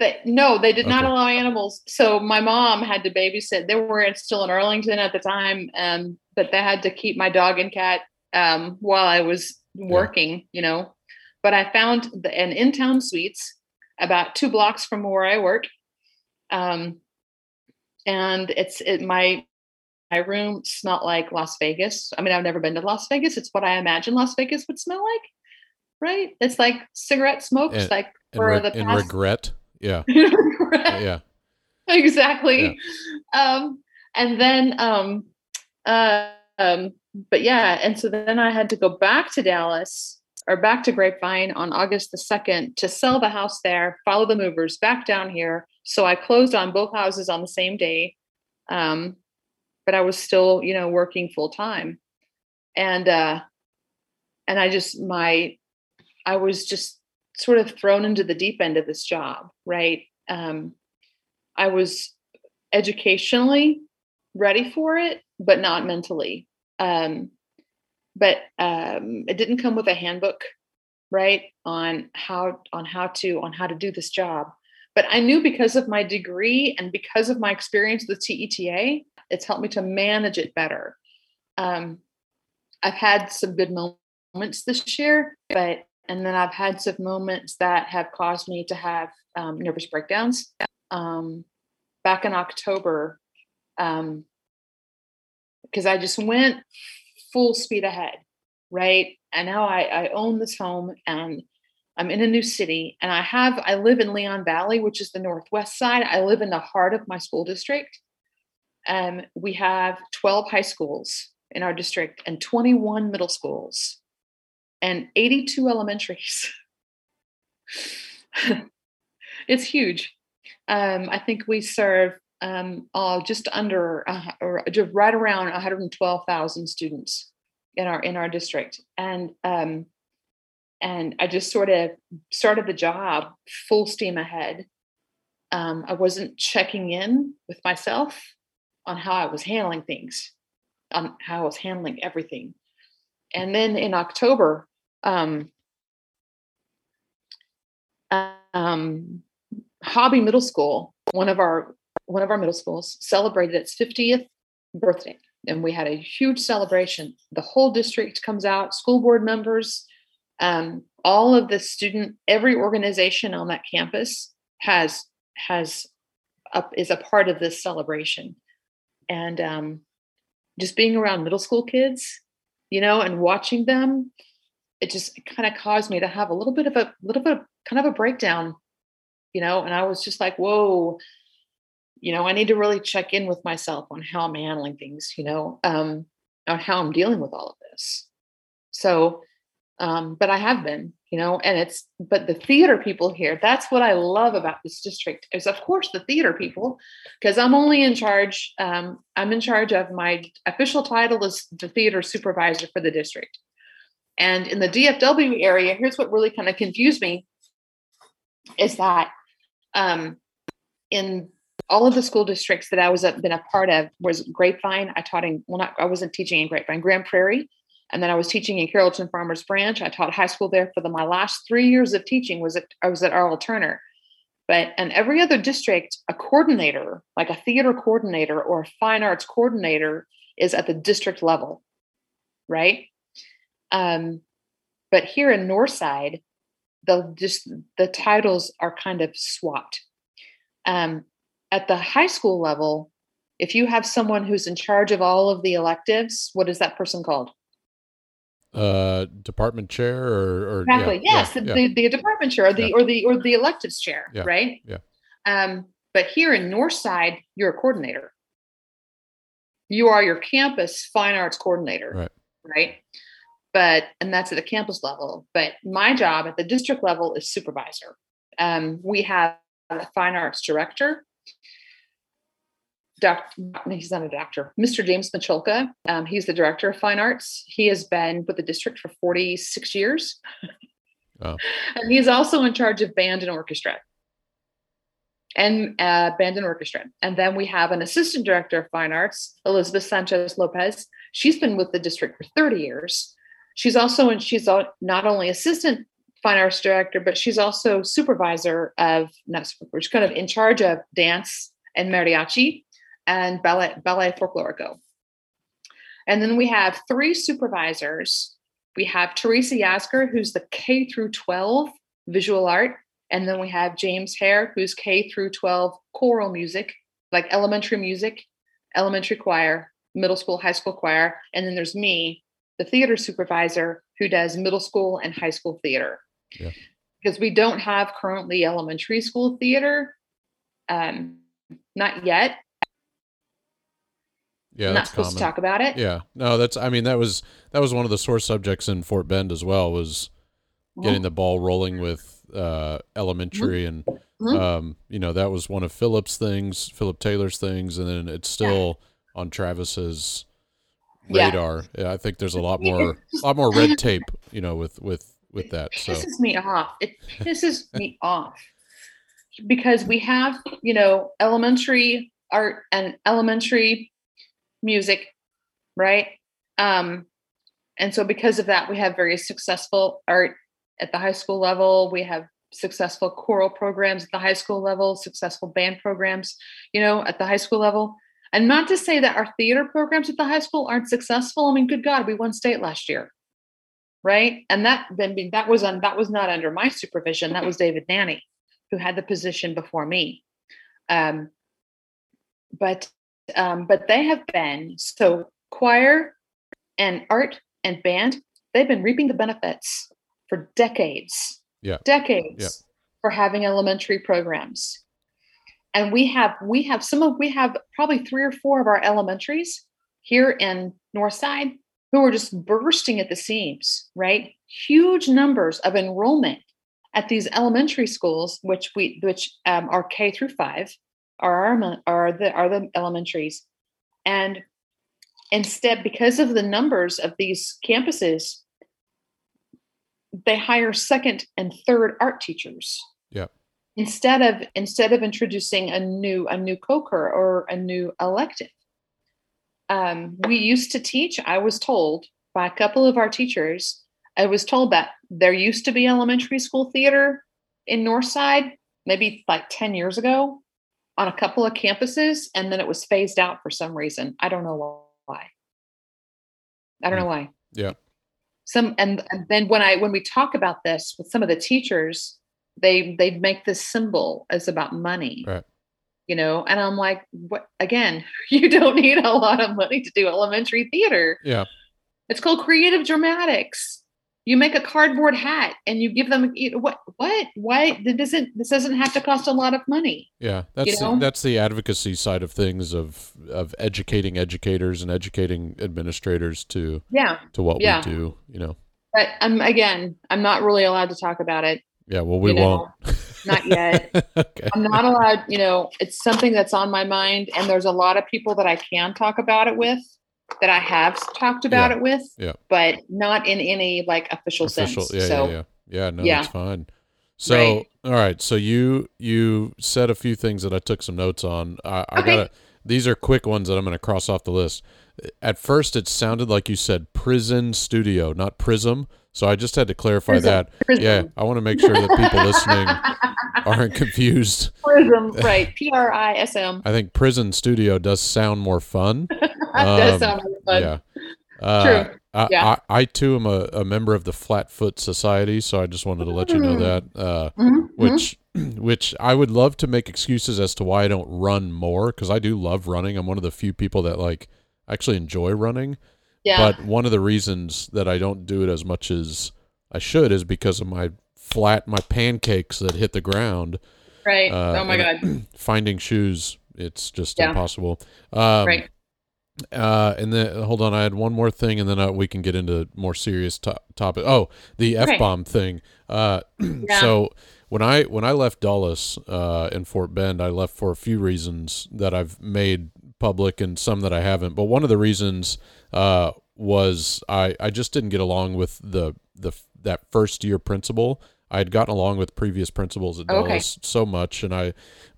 they, no, they did okay. not allow animals. So my mom had to babysit. They were still in Arlington at the time, um, but they had to keep my dog and cat um, while I was working. Yeah. You know, but I found the, an in-town suites about two blocks from where I work, um, and it's it my my room smelled like Las Vegas. I mean, I've never been to Las Vegas. It's what I imagine Las Vegas would smell like. right? It's like cigarette smoke, And- like for re- the and regret. Yeah. [LAUGHS] Regret. Yeah. exactly. Um, and then, um, uh, um, but yeah, and so then I had to go back to Dallas or back to Grapevine on August the 2nd to sell the house there, follow the movers back down here. So I closed on both houses on the same day. Um, but I was still, you know, working full time. And, uh, and I just, my, I was just sort of thrown into the deep end of this job, right? Um, I was educationally ready for it, but not mentally. Um, but um, it didn't come with a handbook, right, on how on how to on how to do this job. But I knew because of my degree and because of my experience with TETA, it's helped me to manage it better. Um, I've had some good moments this year, but and then I've had some moments that have caused me to have um, nervous breakdowns. Um, back in October, um, because I just went full speed ahead, right? And now I, I own this home and I'm in a new city and I have, I live in Leon Valley, which is the Northwest side. I live in the heart of my school district. Um, we have 12 high schools in our district and 21 middle schools and 82 elementaries. [LAUGHS] it's huge. Um, I think we serve um, just under, uh, or just right around 112,000 students in our in our district, and um, and I just sort of started the job full steam ahead. Um, I wasn't checking in with myself on how I was handling things, on how I was handling everything, and then in October, um, um, Hobby Middle School, one of our one of our middle schools, celebrated its 50th birthday, and we had a huge celebration. The whole district comes out, school board members, um, all of the student, every organization on that campus has has up is a part of this celebration, and um, just being around middle school kids, you know, and watching them, it just kind of caused me to have a little bit of a little bit of kind of a breakdown you know and i was just like whoa you know i need to really check in with myself on how i'm handling things you know um on how i'm dealing with all of this. So um but i have been you know and it's but the theater people here that's what i love about this district is of course the theater people because i'm only in charge um i'm in charge of my official title is the theater supervisor for the district and in the dfw area here's what really kind of confused me is that um, in all of the school districts that I was a, been a part of was Grapevine. I taught in well, not I wasn't teaching in Grapevine, Grand Prairie, and then I was teaching in Carrollton Farmers Branch. I taught high school there for the my last three years of teaching was at I was at R.L. Turner. But in every other district, a coordinator, like a theater coordinator or a fine arts coordinator, is at the district level, right? Um, but here in Northside, the just the titles are kind of swapped. Um, at the high school level, if you have someone who's in charge of all of the electives, what is that person called? Uh, department chair or, or Exactly. yeah, yes, yeah, the, yeah. the, the department chair or the or the or the electives chair, Yeah, right? yeah. Um, but here in Northside, you're a coordinator. You are your campus fine arts coordinator, Right. right? But and that's at the campus level. But my job at the district level is supervisor. Um, we have a fine arts director. Doc, he's not a doctor. Mr. James Michalka. Um, he's the director of fine arts. He has been with the district for 46 years. [LAUGHS] Oh. And he's also in charge of band and orchestra. And uh, band and orchestra. And then we have an assistant director of fine arts, Elizabeth Sanchez Lopez. She's been with the district for 30 years. She's also, and she's not only assistant fine arts director, but she's also supervisor of, not super, she's kind of in charge of dance and mariachi and ballet, ballet folklorico. And then we have three supervisors. We have Teresa Yasker, who's the K through 12 visual art. And then we have James Hare, who's K through 12 choral music, like elementary music, elementary choir, middle school, high school choir. And then there's me, the theater supervisor who does middle school and high school theater. Yeah. Because we don't have currently elementary school theater. Um, not yet. Yeah, not supposed common. to talk about it. Yeah, no, that's. I mean, that was that was one of the sore subjects in Fort Bend as well. Was getting the ball rolling with uh, elementary and Mhm. um, you know that was one of Philip's things, Philip Taylor's things, and then it's still on Travis's radar. Yeah, I think there's a lot [LAUGHS] more, a lot more red tape, you know, with with with that. It So pisses me off. It pisses me off because we have, you know, elementary art and elementary music, right? Um, and so because of that, we have very successful art at the high school level. We have successful choral programs at the high school level, successful band programs, you know, at the high school level. And not to say that our theater programs at the high school aren't successful. I mean, good God, we won state last year right? And that then that was on that was not under my supervision. That was David Nanny, who had the position before me. Um, but um, but they have been so choir and art and band. They've been reaping the benefits for decades. Yeah. decades Yeah. for having elementary programs. And we have we have some of we have probably three or four of our elementaries here in Northside who are just bursting at the seams, right? Huge numbers of enrollment at these elementary schools, which we which um, are K through five, are our are the are the elementaries, and instead, because of the numbers of these campuses, they hire second and third art teachers. Yep. Instead of instead of introducing a new a new coker or a new elective um, we used to teach, I was told by a couple of our teachers, I was told that there used to be elementary school theater in Northside, maybe like 10 years ago on a couple of campuses, and then it was phased out for some reason. I don't know why. I don't hmm. know why. yeah, Some and, and then when I when we talk about this with some of the teachers, they they make this symbol as about money right. you know and i'm like what again [LAUGHS] you don't need a lot of money to do elementary theater Yeah, it's called creative dramatics you make a cardboard hat and you give them you know, what what why this doesn't this doesn't have to cost a lot of money yeah. That's know? the, that's the advocacy side of things of of educating educators and educating administrators to yeah to what Yeah. we do. You know. but i'm again i'm not really allowed to talk about it Yeah. Well, we won't. not yet [LAUGHS] okay. i'm not allowed you know it's something that's on my mind and there's a lot of people that i can talk about it with that i have talked about Yeah, it with yeah. but not in any like official, official sense yeah so yeah yeah yeah no Yeah. that's fine so Right. all right so you you said a few things that i took some notes on i, I Okay. gotta these are quick ones that i'm gonna cross off the list at first it sounded like you said prison studio not prism so i just had to clarify Prism. that Prism. yeah i want to make sure that people listening [LAUGHS] aren't confused Prism, [LAUGHS] right? P R I S M. i think prison studio does sound more fun [LAUGHS] That does Um, sound really fun. yeah uh, True. I, Yeah. I, I too am a, a member of the Flatfoot Society, so I just wanted to let you know Mm. that. Uh, Mhm, mhm. which [CLEARS THROAT] which I would love to make excuses as to why I don't run more because I do love running. I'm one of the few people that like actually enjoy running. Yeah, But one of the reasons that I don't do it as much as I should is because of my flat my pancakes that hit the ground. right. uh, oh my god. [CLEARS THROAT] Finding shoes, it's just Yeah. impossible. Um, right. uh, and then hold on, I had one more thing, and then uh, we can get into more serious to- topic. Oh, the f bomb thing. Uh, [CLEARS THROAT] Yeah. So when I when I left Dulles uh, in Fort Bend, I left for a few reasons that I've made public, and some that I haven't. But one of the reasons uh, was I I just didn't get along with the the that first year principal. I had gotten along with previous principals at Okay. Dulles so much, and I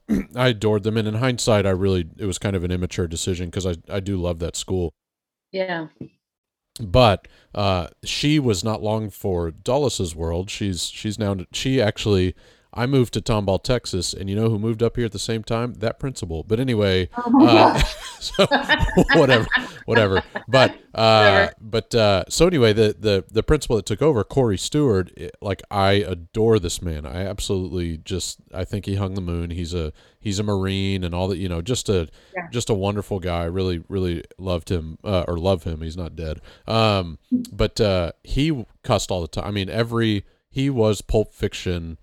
[CLEARS THROAT] I adored them. And in hindsight, I really it was kind of an immature decision because I I do love that school. Yeah. But uh, she was not long for Dulles' world. She's she's now she actually I moved to Tomball, Texas, and you know who moved up here at the same time? That principal. But anyway, [LAUGHS] Oh uh, [LAUGHS] so [LAUGHS] whatever, whatever. But uh, Whatever. but uh, so anyway, the the the principal that took over, Corey Stewart, i- like I adore this man. I absolutely just I think he hung the moon. He's a he's a marine and all that. You know, just a Yeah. just a wonderful guy. Really really loved him uh, or love him. He's not dead. Um, but uh, he cussed all the time. I mean, every he was Pulp Fiction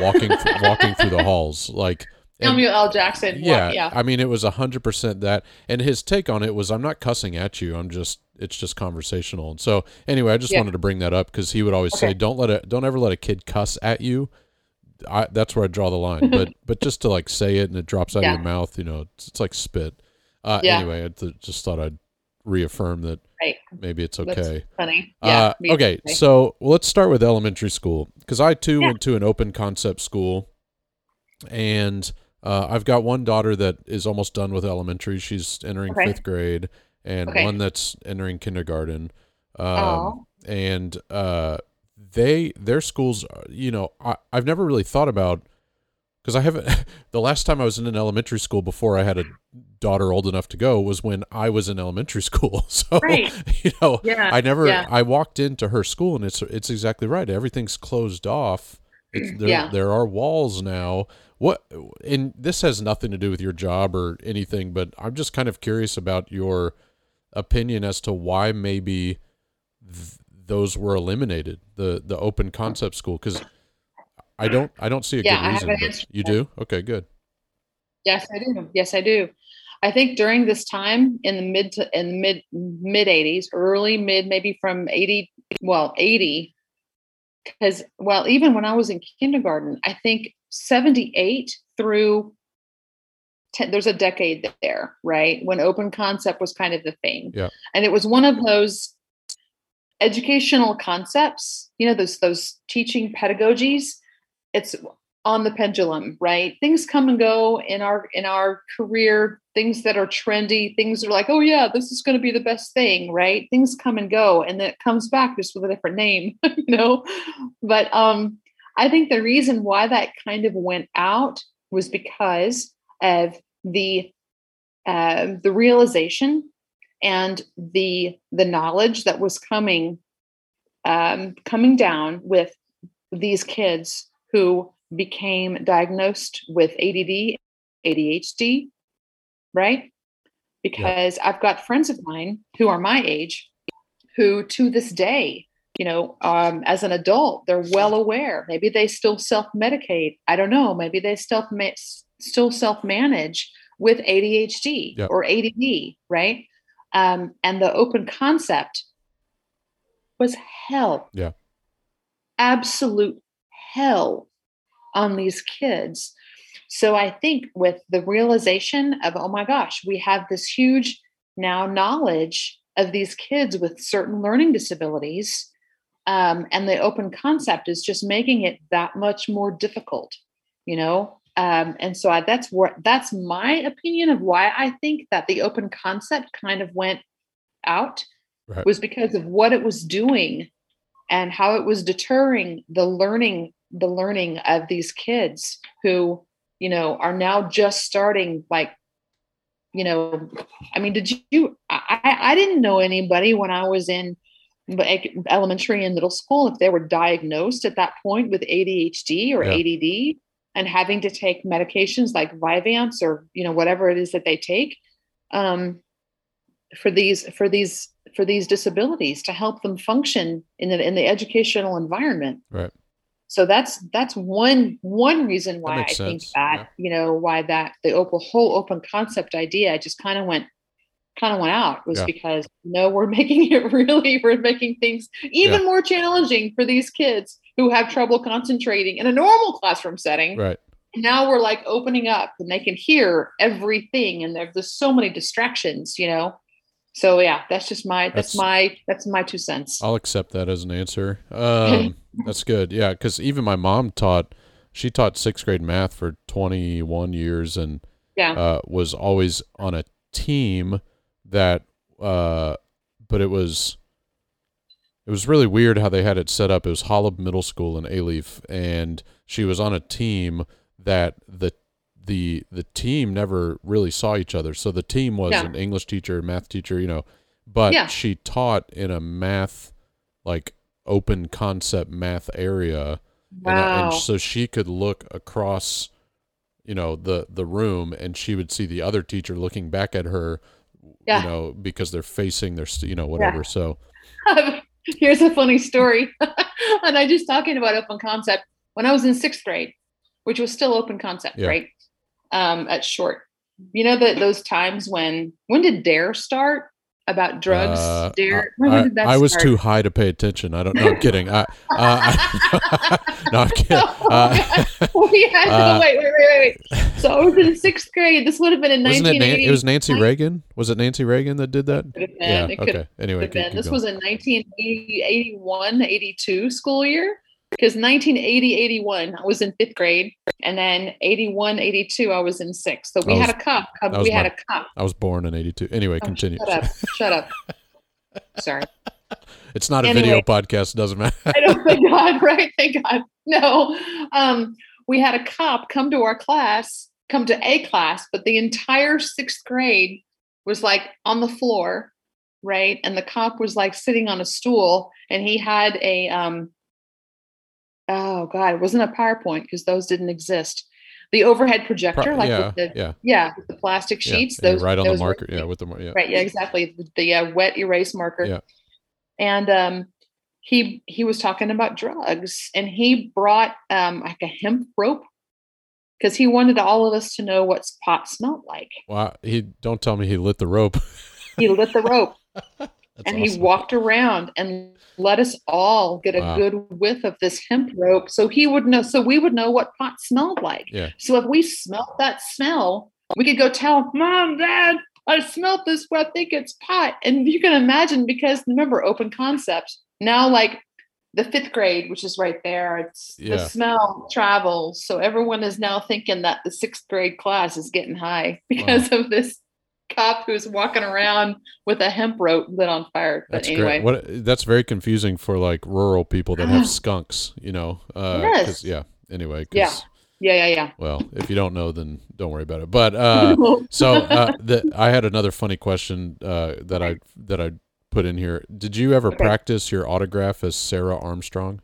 walking walking through the halls like. and- Samuel L. Jackson. yeah, Yeah. I mean, it was a hundred percent that, and his take on it was, "I'm not cussing at you. I'm just, it's just conversational." And so, anyway, I just Yeah. wanted to bring that up because he would always say, "Don't let it, don't ever let a kid cuss at you." I, that's where I draw the line. But, [LAUGHS] but just to like say it and it drops out Yeah. of your mouth, you know, it's, it's like spit. Uh, Yeah. Anyway, I th- just thought I'd reaffirm that Right. maybe it's That's okay. Funny. Yeah. Uh, okay, so well, let's start with elementary school because I too Yeah. went to an open concept school, and uh, I've got one daughter that is almost done with elementary. She's entering Okay. fifth grade, and Okay. one that's entering kindergarten. Um, and uh, they their schools, uh, you know, I, I've never really thought about because I haven't. [LAUGHS] the last time I was in an elementary school before I had a daughter old enough to go was when I was in elementary [LAUGHS] school. [LAUGHS] So Right. you know, Yeah, I never. yeah. I walked into her school and it's it's exactly right. Everything's closed off. It's, mm, there, Yeah. there are walls now. What and this has nothing to do with your job or anything, but I'm just kind of curious about your opinion as to why maybe th- those were eliminated. The the open mm. concept school because I don't I don't see a Yeah, I good have reason. an answer you do okay, good. Yes, I do. Yes, I do. I think during this time in the mid to in the mid mid 80s, early mid maybe from 80 well, 80 cuz well, even when I was in kindergarten, I think 78 through 10, there's a decade there, right? When open concept was kind of the thing. Yeah. And it was one of those educational concepts, you know, those those teaching pedagogies. It's on the pendulum right? Things come and go in our in our career things that are trendy things are like oh yeah this is going to be the best thing right? Things come and go and it comes back just with a different name [LAUGHS] you know? But um i think the reason why that kind of went out was because of the uh, the realization and the the knowledge that was coming um, coming down with these kids who became diagnosed with ADD, ADHD, right? Because I've got friends of mine who are my age who to this day, you know, um, as an adult, they're well aware. Maybe they still self medicate. I don't know. Maybe they still still self manage with ADHD or ADD, right? Um, and the open concept was hell. Yeah. Absolute hell on these kids. So I think with the realization of, oh my gosh, we have this huge now knowledge of these kids with certain learning disabilities. Um, and the open concept is just making it that much more difficult, you know? Um, and so I, that's what that's my opinion of why I think that the open concept kind of went out Right. was because of what it was doing and how it was deterring the learning the learning of these kids who you know are now just starting like you know i mean did you i i didn't know anybody when i was in elementary and middle school if they were diagnosed at that point with adhd or Yeah. add and having to take medications like vyvanse or you know whatever it is that they take um, for these for these for these disabilities to help them function in the in the educational environment Right. So that's that's one one reason why i makes think that yeah. you know why that the open, whole open concept idea just kind of went kind of went out was Yeah. because no we're [LAUGHS] making it really we're making things even more challenging for these kids who have trouble concentrating in a normal classroom setting Right. now we're like opening up and they can hear everything and there, there's so many distractions you know so yeah that's just my that's, That's- my that's my two cents I'll accept that as an answer. [LAUGHS] Um, that's good. Yeah, because even my mom taught. She taught sixth grade math for 21 years and yeah uh, was always on a team that. Uh, but it was. It was really weird how they had it set up. It was Holub Middle School in Alief, and she was on a team that the the the team never really saw each other. So the team was Yeah. an English teacher, math teacher, you know, but Yeah. she taught in a math like open concept math area and, Wow. and so she could look across you know the the room and she would see the other teacher looking back at her Yeah. you know because they're facing their you know whatever so [LAUGHS] Here's a funny story. [LAUGHS] and I just talking about open concept when I was in sixth grade, which was still open concept, Yeah. right? Um, at short. You know that those times when when did Dare start about drugs? uh, Dare. I, [LAUGHS] when I- did that I was too high to pay attention i don't know i'm kidding I, uh, [LAUGHS] no i'm kidding [LAUGHS] uh, we had Uh, wait, wait, wait, wait. So I was in sixth grade. This would have been in wasn't it, Nan- 1980. it was nancy reagan was it nancy reagan that did that Could have been. yeah It could have okay anyway keep- keep This going. was in 1980, 81, 82 school year. Because 1980, 81, I was in fifth grade. And then 81, 82, I was in sixth. So we I had a cup. we was had my- a cup. i was born in 82 anyway Oh, continue Shut up. Shut up. [LAUGHS] Sorry. it's not a Anyway. video podcast It doesn't matter I don't thank God, [LAUGHS] right? Thank God. No. Um, we had a cop come to our class, come to a class, but the entire sixth grade was like on the floor, right? And the cop was like sitting on a stool and he had a um oh god, it wasn't a PowerPoint because those didn't exist. The overhead projector, Pro- like yeah with the yeah yeah, with the plastic sheets. you those right on the those were- marker yeah with the yeah Right. Yeah, exactly. The, the uh, wet erase marker. Yeah. And um, he he was talking about drugs, and he brought um, like a hemp rope because he wanted all of us to know what pot smelled like. Wow, he don't tell me he lit the rope. He lit the rope [LAUGHS] That's and he walked around and let us all get a Wow. good whiff of this hemp rope, so he would know. So we would know what pot smelled like. Yeah. So if we smelled that smell, we could go tell mom, dad, I smelled this. but I think it's pot. And you can imagine because remember, open concept. Now, like the fifth grade, which is right there, it's Yeah. the smell travels. So everyone is now thinking that the sixth grade class is getting high because of this cop who's walking around with a hemp rope lit on fire. But That's anyway, great. What that's very confusing for like rural people that have skunks, you know. Uh Yes. yeah. Anyway, 'cause, Yeah. yeah, yeah, well, if you don't know then don't worry about it. But uh [LAUGHS] so uh the, I had another funny question uh that I that I put in here. Did you ever Okay. practice your autograph as Sarah Armstrong?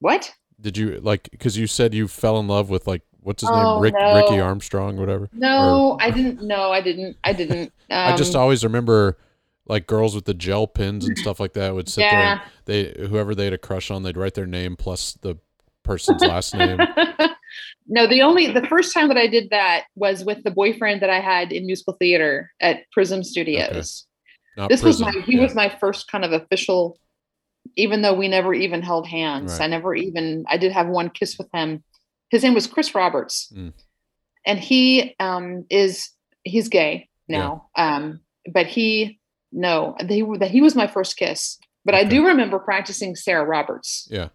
what? Did you like cuz you said you fell in love with like what's his Oh, name? Rick no. Ricky Armstrong whatever. No, I didn't. No, I didn't. I didn't. Um, I just always remember like girls with the gel pins and stuff like that would sit there. yeah. And they whoever they had a crush on, they'd write their name plus the person's last name. [LAUGHS] no, the only the first time that I did that was with the boyfriend that I had in musical theater at Prism Studios. Not This was my he Yeah. was my first kind of official even though we never even held hands. Right. I never even I did have one kiss with him. His name was Chris Roberts. Mm. And he um is he's gay now. Um but he no, they were that he was my first kiss. But I do remember practicing Sarah Roberts. Yeah.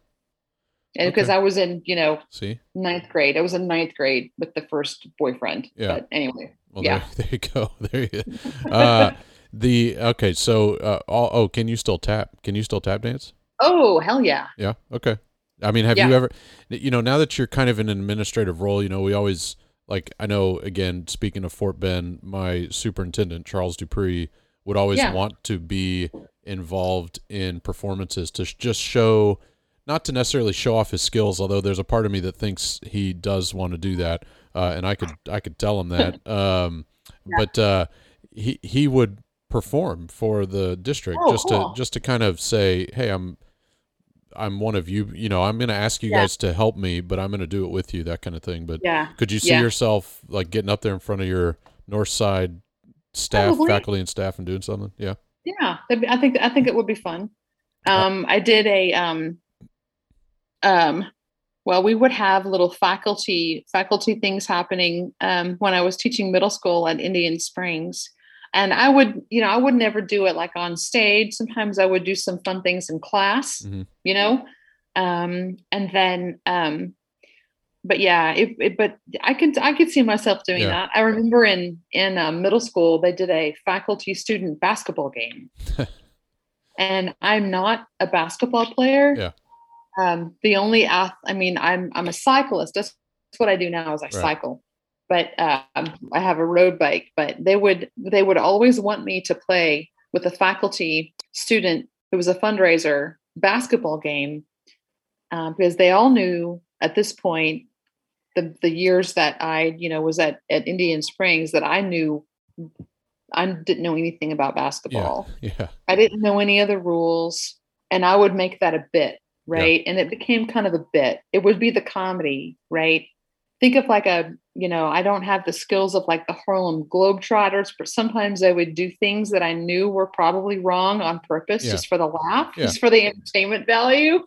And because Okay. I was in, you know, See? ninth grade. I was in ninth grade with the first boyfriend. Yeah. But anyway. Well, Yeah. there, [LAUGHS] there you go. [LAUGHS] There you [LAUGHS] go. Uh, the okay, so uh, oh, oh, can you still tap? Can you still tap dance? Oh, hell yeah. Yeah. Okay. I mean, have you ever, you know, now that you're kind of in an administrative role, you know, we always like. I know. Again, speaking of Fort Bend, my superintendent Charles Dupree would always Yeah. want to be involved in performances to just show, not to necessarily show off his skills. Although there's a part of me that thinks he does want to do that, uh, and I could I could tell him that. [LAUGHS] Um, But uh, he he would perform for the district Oh, just cool. to just to kind of say, hey, I'm I'm one of you. You know, I'm going to ask you Yeah. guys to help me, but I'm going to do it with you. That kind of thing. But Yeah. could you see Yeah. yourself like getting up there in front of your Northside staff, Probably. faculty, and staff, and doing something? Yeah. Yeah. be- I think I think it would be fun. Um I did a um um well we would have little faculty faculty things happening um when I was teaching middle school at Indian Springs. And I would, you know, I would never do it like on stage. Sometimes I would do some fun things in class, Mhm. you know. Um and then um but yeah, it, it, but I could I could see myself doing Yeah. that. I remember in in uh, middle school they did a faculty student basketball game, [LAUGHS] and I'm not a basketball player. Yeah. Um, the only ath- I mean, I'm I'm a cyclist. That's, that's what I do now is I cycle, but um, I have a road bike. But they would they would always want me to play with a faculty student who was a fundraiser basketball game uh, because they all knew at this point the the years that I you know was at at Indian Springs that I knew I didn't know anything about basketball. Yeah. yeah. I didn't know any other rules, and I would make that a bit right, yeah. and it became kind of a bit. It would be the comedy, right? Think of like a you know I don't have the skills of like the Harlem Globetrotters, but sometimes I would do things that I knew were probably wrong on purpose, yeah. just for the laugh, just for the entertainment value.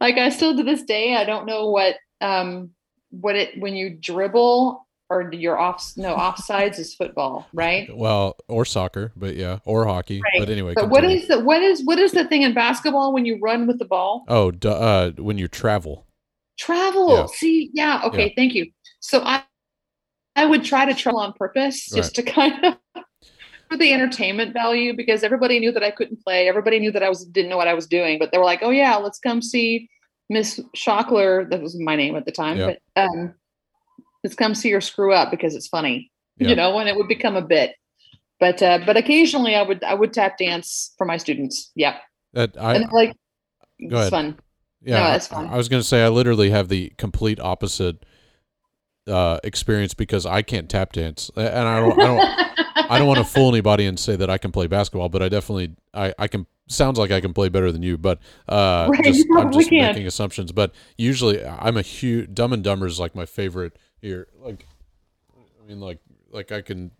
Like I still to this day, I don't know what um what it when you dribble or your off no [LAUGHS] offsides is football, right? Well, or soccer, but yeah, or hockey. Right. But anyway, but what is the what is what is the thing in basketball when you run with the ball? Oh, uh, when you travel. Travel. Yeah. See, yeah, okay, yeah. thank you. So I I would try to travel on purpose just right. to kind of [LAUGHS] for the entertainment value because everybody knew that I couldn't play. Everybody knew that I was didn't know what I was doing, but they were like, "Oh yeah, let's come see Miss Shockler, that was my name at the time, but um, let's come see her screw up because it's funny, you know, and it would become a bit. But uh, but occasionally I would I would tap dance for my students. Yeah. That I and like go ahead. fun. Yeah, no, it's fun. I, was gonna say I literally have the complete opposite uh, experience because I can't tap dance, and I don't, I don't, [LAUGHS] I don't want to fool anybody and say that I can play basketball, but I definitely, I, I can sounds like I can play better than you, but uh, right, just, [LAUGHS] I'm just can. making assumptions. But usually, I'm a huge Dumb and Dumber is like my favorite here. Like, I mean, like, like I can,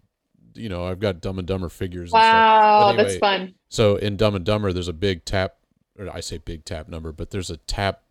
you know, I've got Dumb and Dumber figures. Wow, anyway, that's fun. So in Dumb and Dumber, there's a big tap, or I say big tap number, but there's a tap,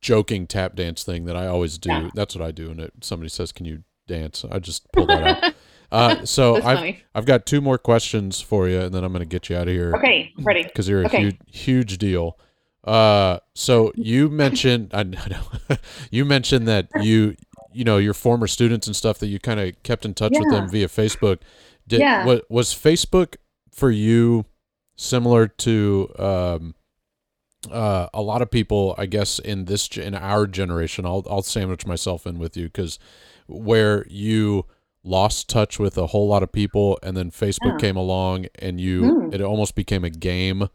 joking tap dance thing that I always do. Yeah. That's what I do. And it, somebody says, "Can you dance?" I just pull that out. [LAUGHS] Uh, so I've funny. I've got two more questions for you, and then I'm going to get you out of here. Okay, ready? Because you're a okay. huge huge deal. Uh, so you mentioned [LAUGHS] I know [LAUGHS] you mentioned that you you know your former students and stuff that you kind of kept in touch yeah. with them via Facebook. Did yeah. was, was Facebook for you similar to um, uh, a lot of people, I guess, in this in our generation? I'll I'll sandwich myself in with you because where you lost touch with a whole lot of people and then Facebook yeah. came along and you mm. it almost became a game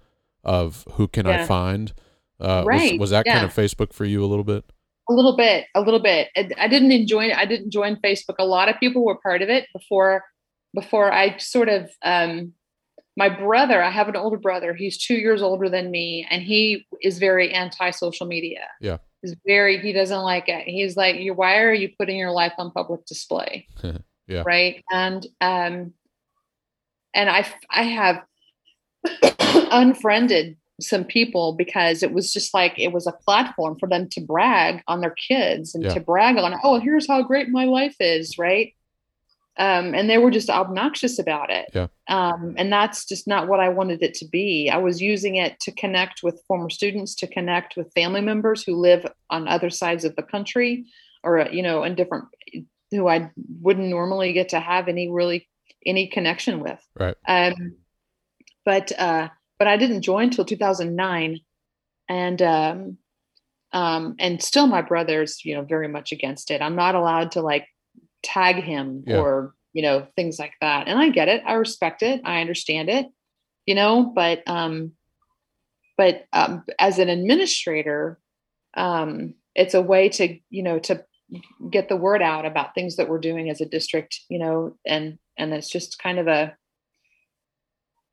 of who can yeah. I find. Uh, right. was, was that yeah. kind of Facebook for you a little bit? A little bit, a little bit. I didn't enjoy it. I didn't join Facebook. A lot of people were part of it before before I sort of um my brother, I have an older brother. He's 2 years older than me and he is very anti social media. Yeah. He's very he doesn't like it. He's like, "You why are you putting your life on public display?" [LAUGHS] yeah. right and um and i i have [COUGHS] unfriended some people because it was just like it was a platform for them to brag on their kids and yeah. to brag on oh here's how great my life is right um, and they were just obnoxious about it yeah. um, and that's just not what i wanted it to be i was using it to connect with former students to connect with family members who live on other sides of the country or you know in different who I wouldn't normally get to have any really any connection with. Right. Um, but uh, but I didn't join till 2009, and um, um, and still my brother's you know very much against it. I'm not allowed to like tag him yeah. or you know things like that, and I get it. I respect it. I understand it. You know, but um, but um, as an administrator, um, it's a way to you know to get the word out about things that we're doing as a district, you know, and and it's just kind of a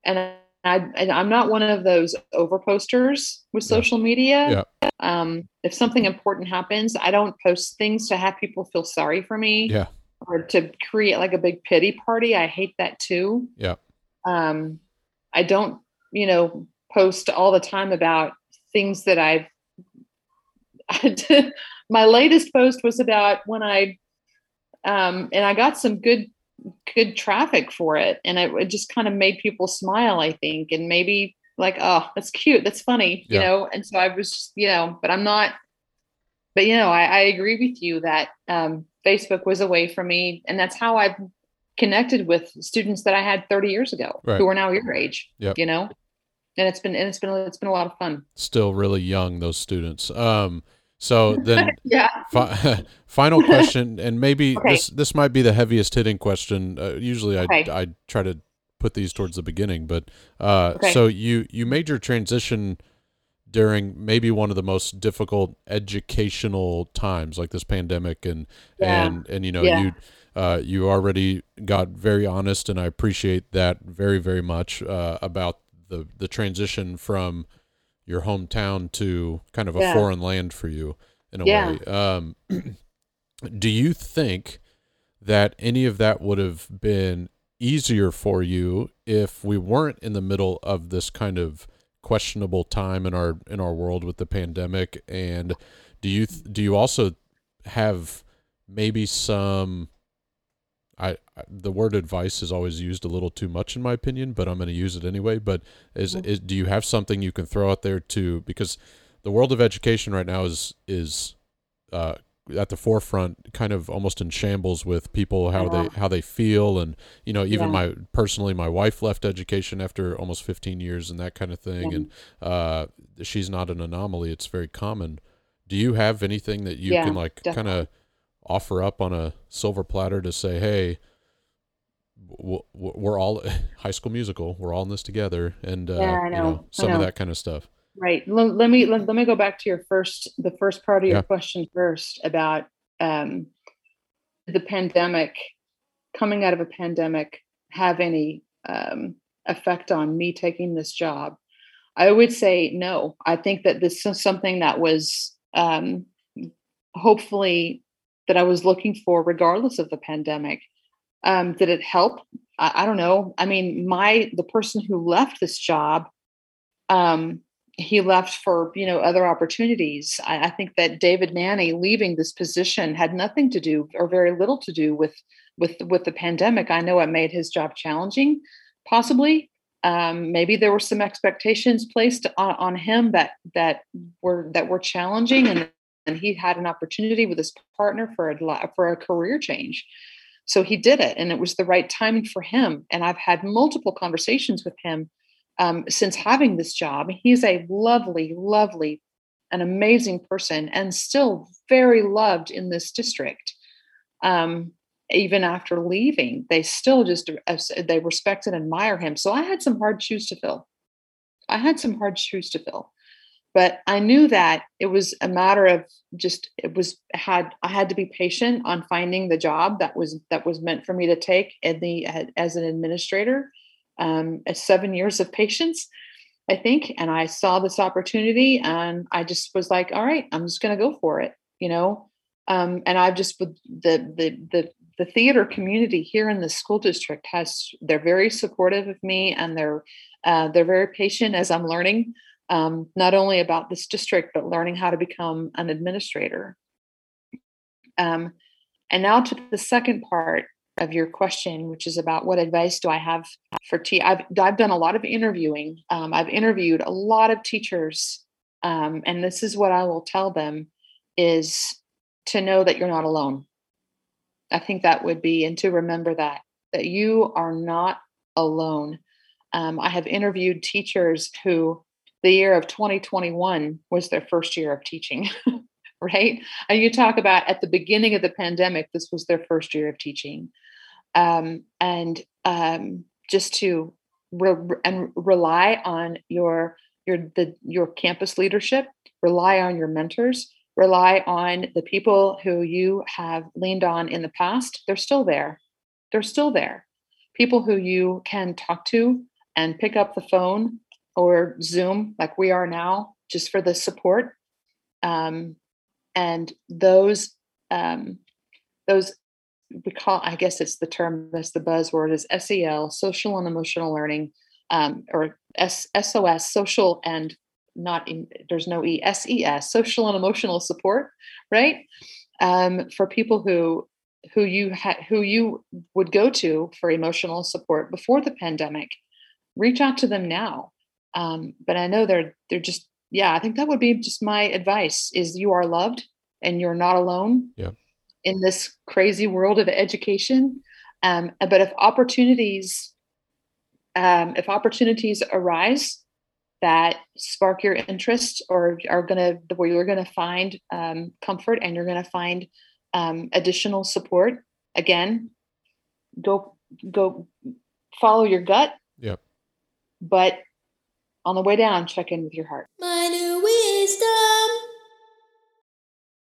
and I and I'm not one of those over posters with social yeah. media. Yeah. Um, if something important happens, I don't post things to have people feel sorry for me. Yeah. Or to create like a big pity party. I hate that too. Yeah. Um, I don't, you know, post all the time about things that I've [LAUGHS] my latest post was about when I um, and I got some good good traffic for it, and it, it just kind of made people smile. I think, and maybe like, oh, that's cute, that's funny, yeah. you know. And so I was, you know, but I'm not. But you know, I, I agree with you that um, Facebook was a way for me, and that's how I've connected with students that I had 30 years ago right. who are now your age. Yep. You know, and it's been and it's been it's been a lot of fun. Still really young, those students. Um, so then, [LAUGHS] yeah. Fi- [LAUGHS] final question, and maybe [LAUGHS] okay. this this might be the heaviest hitting question. Uh, usually, I okay. I try to put these towards the beginning, but uh, Okay. so you you made your transition during maybe one of the most difficult educational times, like this pandemic, and Yeah. and and you know Yeah. you uh, you already got very honest, and I appreciate that very very much uh, about the the transition from your hometown to kind of a Yeah. foreign land for you in a way. Um, [CLEARS THROAT] do you think that any of that would have been easier for you if we weren't in the middle of this kind of questionable time in our in our world with the pandemic and do you do you also have maybe some I, the word advice is always used a little too much in my opinion but I'm going to use it anyway but is, Mhm. is do you have something you can throw out there to because the world of education right now is is uh, at the forefront, kind of almost in shambles with people how Yeah. they how they feel, and you know, even Yeah. my personally, my wife left education after almost 15 years and that kind of thing, Yeah. and uh, she's not an anomaly; it's very common. Do you have anything that you can like kind of offer up on a silver platter to say, hey? w- w- We're all [LAUGHS] High School Musical. We're all in this together, and uh, you know, some of that kind of stuff. Right. Let, let me let, let me go back to your first the first part of your Yeah. question first about um, the pandemic coming out of a pandemic have any um, effect on me taking this job. I would say no. I think that this is something that was um, hopefully that I was looking for, regardless of the pandemic. Um, did it help? I, I don't know. I mean, my the person who left this job um, he left for you know other opportunities. I, I think that David Nanny leaving this position had nothing to do or very little to do with with with the pandemic. I know it made his job challenging, possibly. Um, maybe there were some expectations placed on, on him that that were that were challenging, and and he had an opportunity with his partner for a for a career change. So he did it, and it was the right timing for him. And I've had multiple conversations with him um, since having this job. He's a lovely, lovely, an amazing person, and still very loved in this district. Um, even after leaving, they still just they respect and admire him. So I had some hard shoes to fill. I had some hard shoes to fill, but I knew that it was a matter of just it was had I had to be patient on finding the job that was that was meant for me to take in the as an administrator um, seven years of patience, I think. And I saw this opportunity and I just was like, all right, I'm just going to go for it, you know? Um, and I've just, the, the, the, the theater community here in the school district has, they're very supportive of me and they're, uh, they're very patient as I'm learning, um, not only about this district, but learning how to become an administrator. Um, and now to the second part of your question, which is about what advice do I have for T. I've I've done a lot of interviewing. Um, I've interviewed a lot of teachers, um, and this is what I will tell them: is to know that you're not alone. I think that would be, and to remember that that you are not alone. Um, I have interviewed teachers who the year of 2021 was their first year of teaching. [LAUGHS] right? And you talk about at the beginning of the pandemic, this was their first year of teaching. Um, and um, just to re- and rely on your your the your campus leadership, rely on your mentors, rely on the people who you have leaned on in the past. They're still there. They're still there. People who you can talk to and pick up the phone or Zoom like we are now, just for the support. Um, and those um, those we call I guess it's the term that's the buzzword is SEL social and emotional learning um, or SOS social and not in there's no e s e s social and emotional support right? Um, for people who who you had who you would go to for emotional support before the pandemic reach out to them now. Um, but I know they're they're just yeah I think that would be just my advice is you are loved and you're not alone. Yeah. In this crazy world of education. Um, but if opportunities, um, if opportunities arise that spark your interest or are going to where you're going to find um, comfort and you're going to find um, additional support, again, go go follow your gut. Yep. But on the way down, check in with your heart. My new wisdom.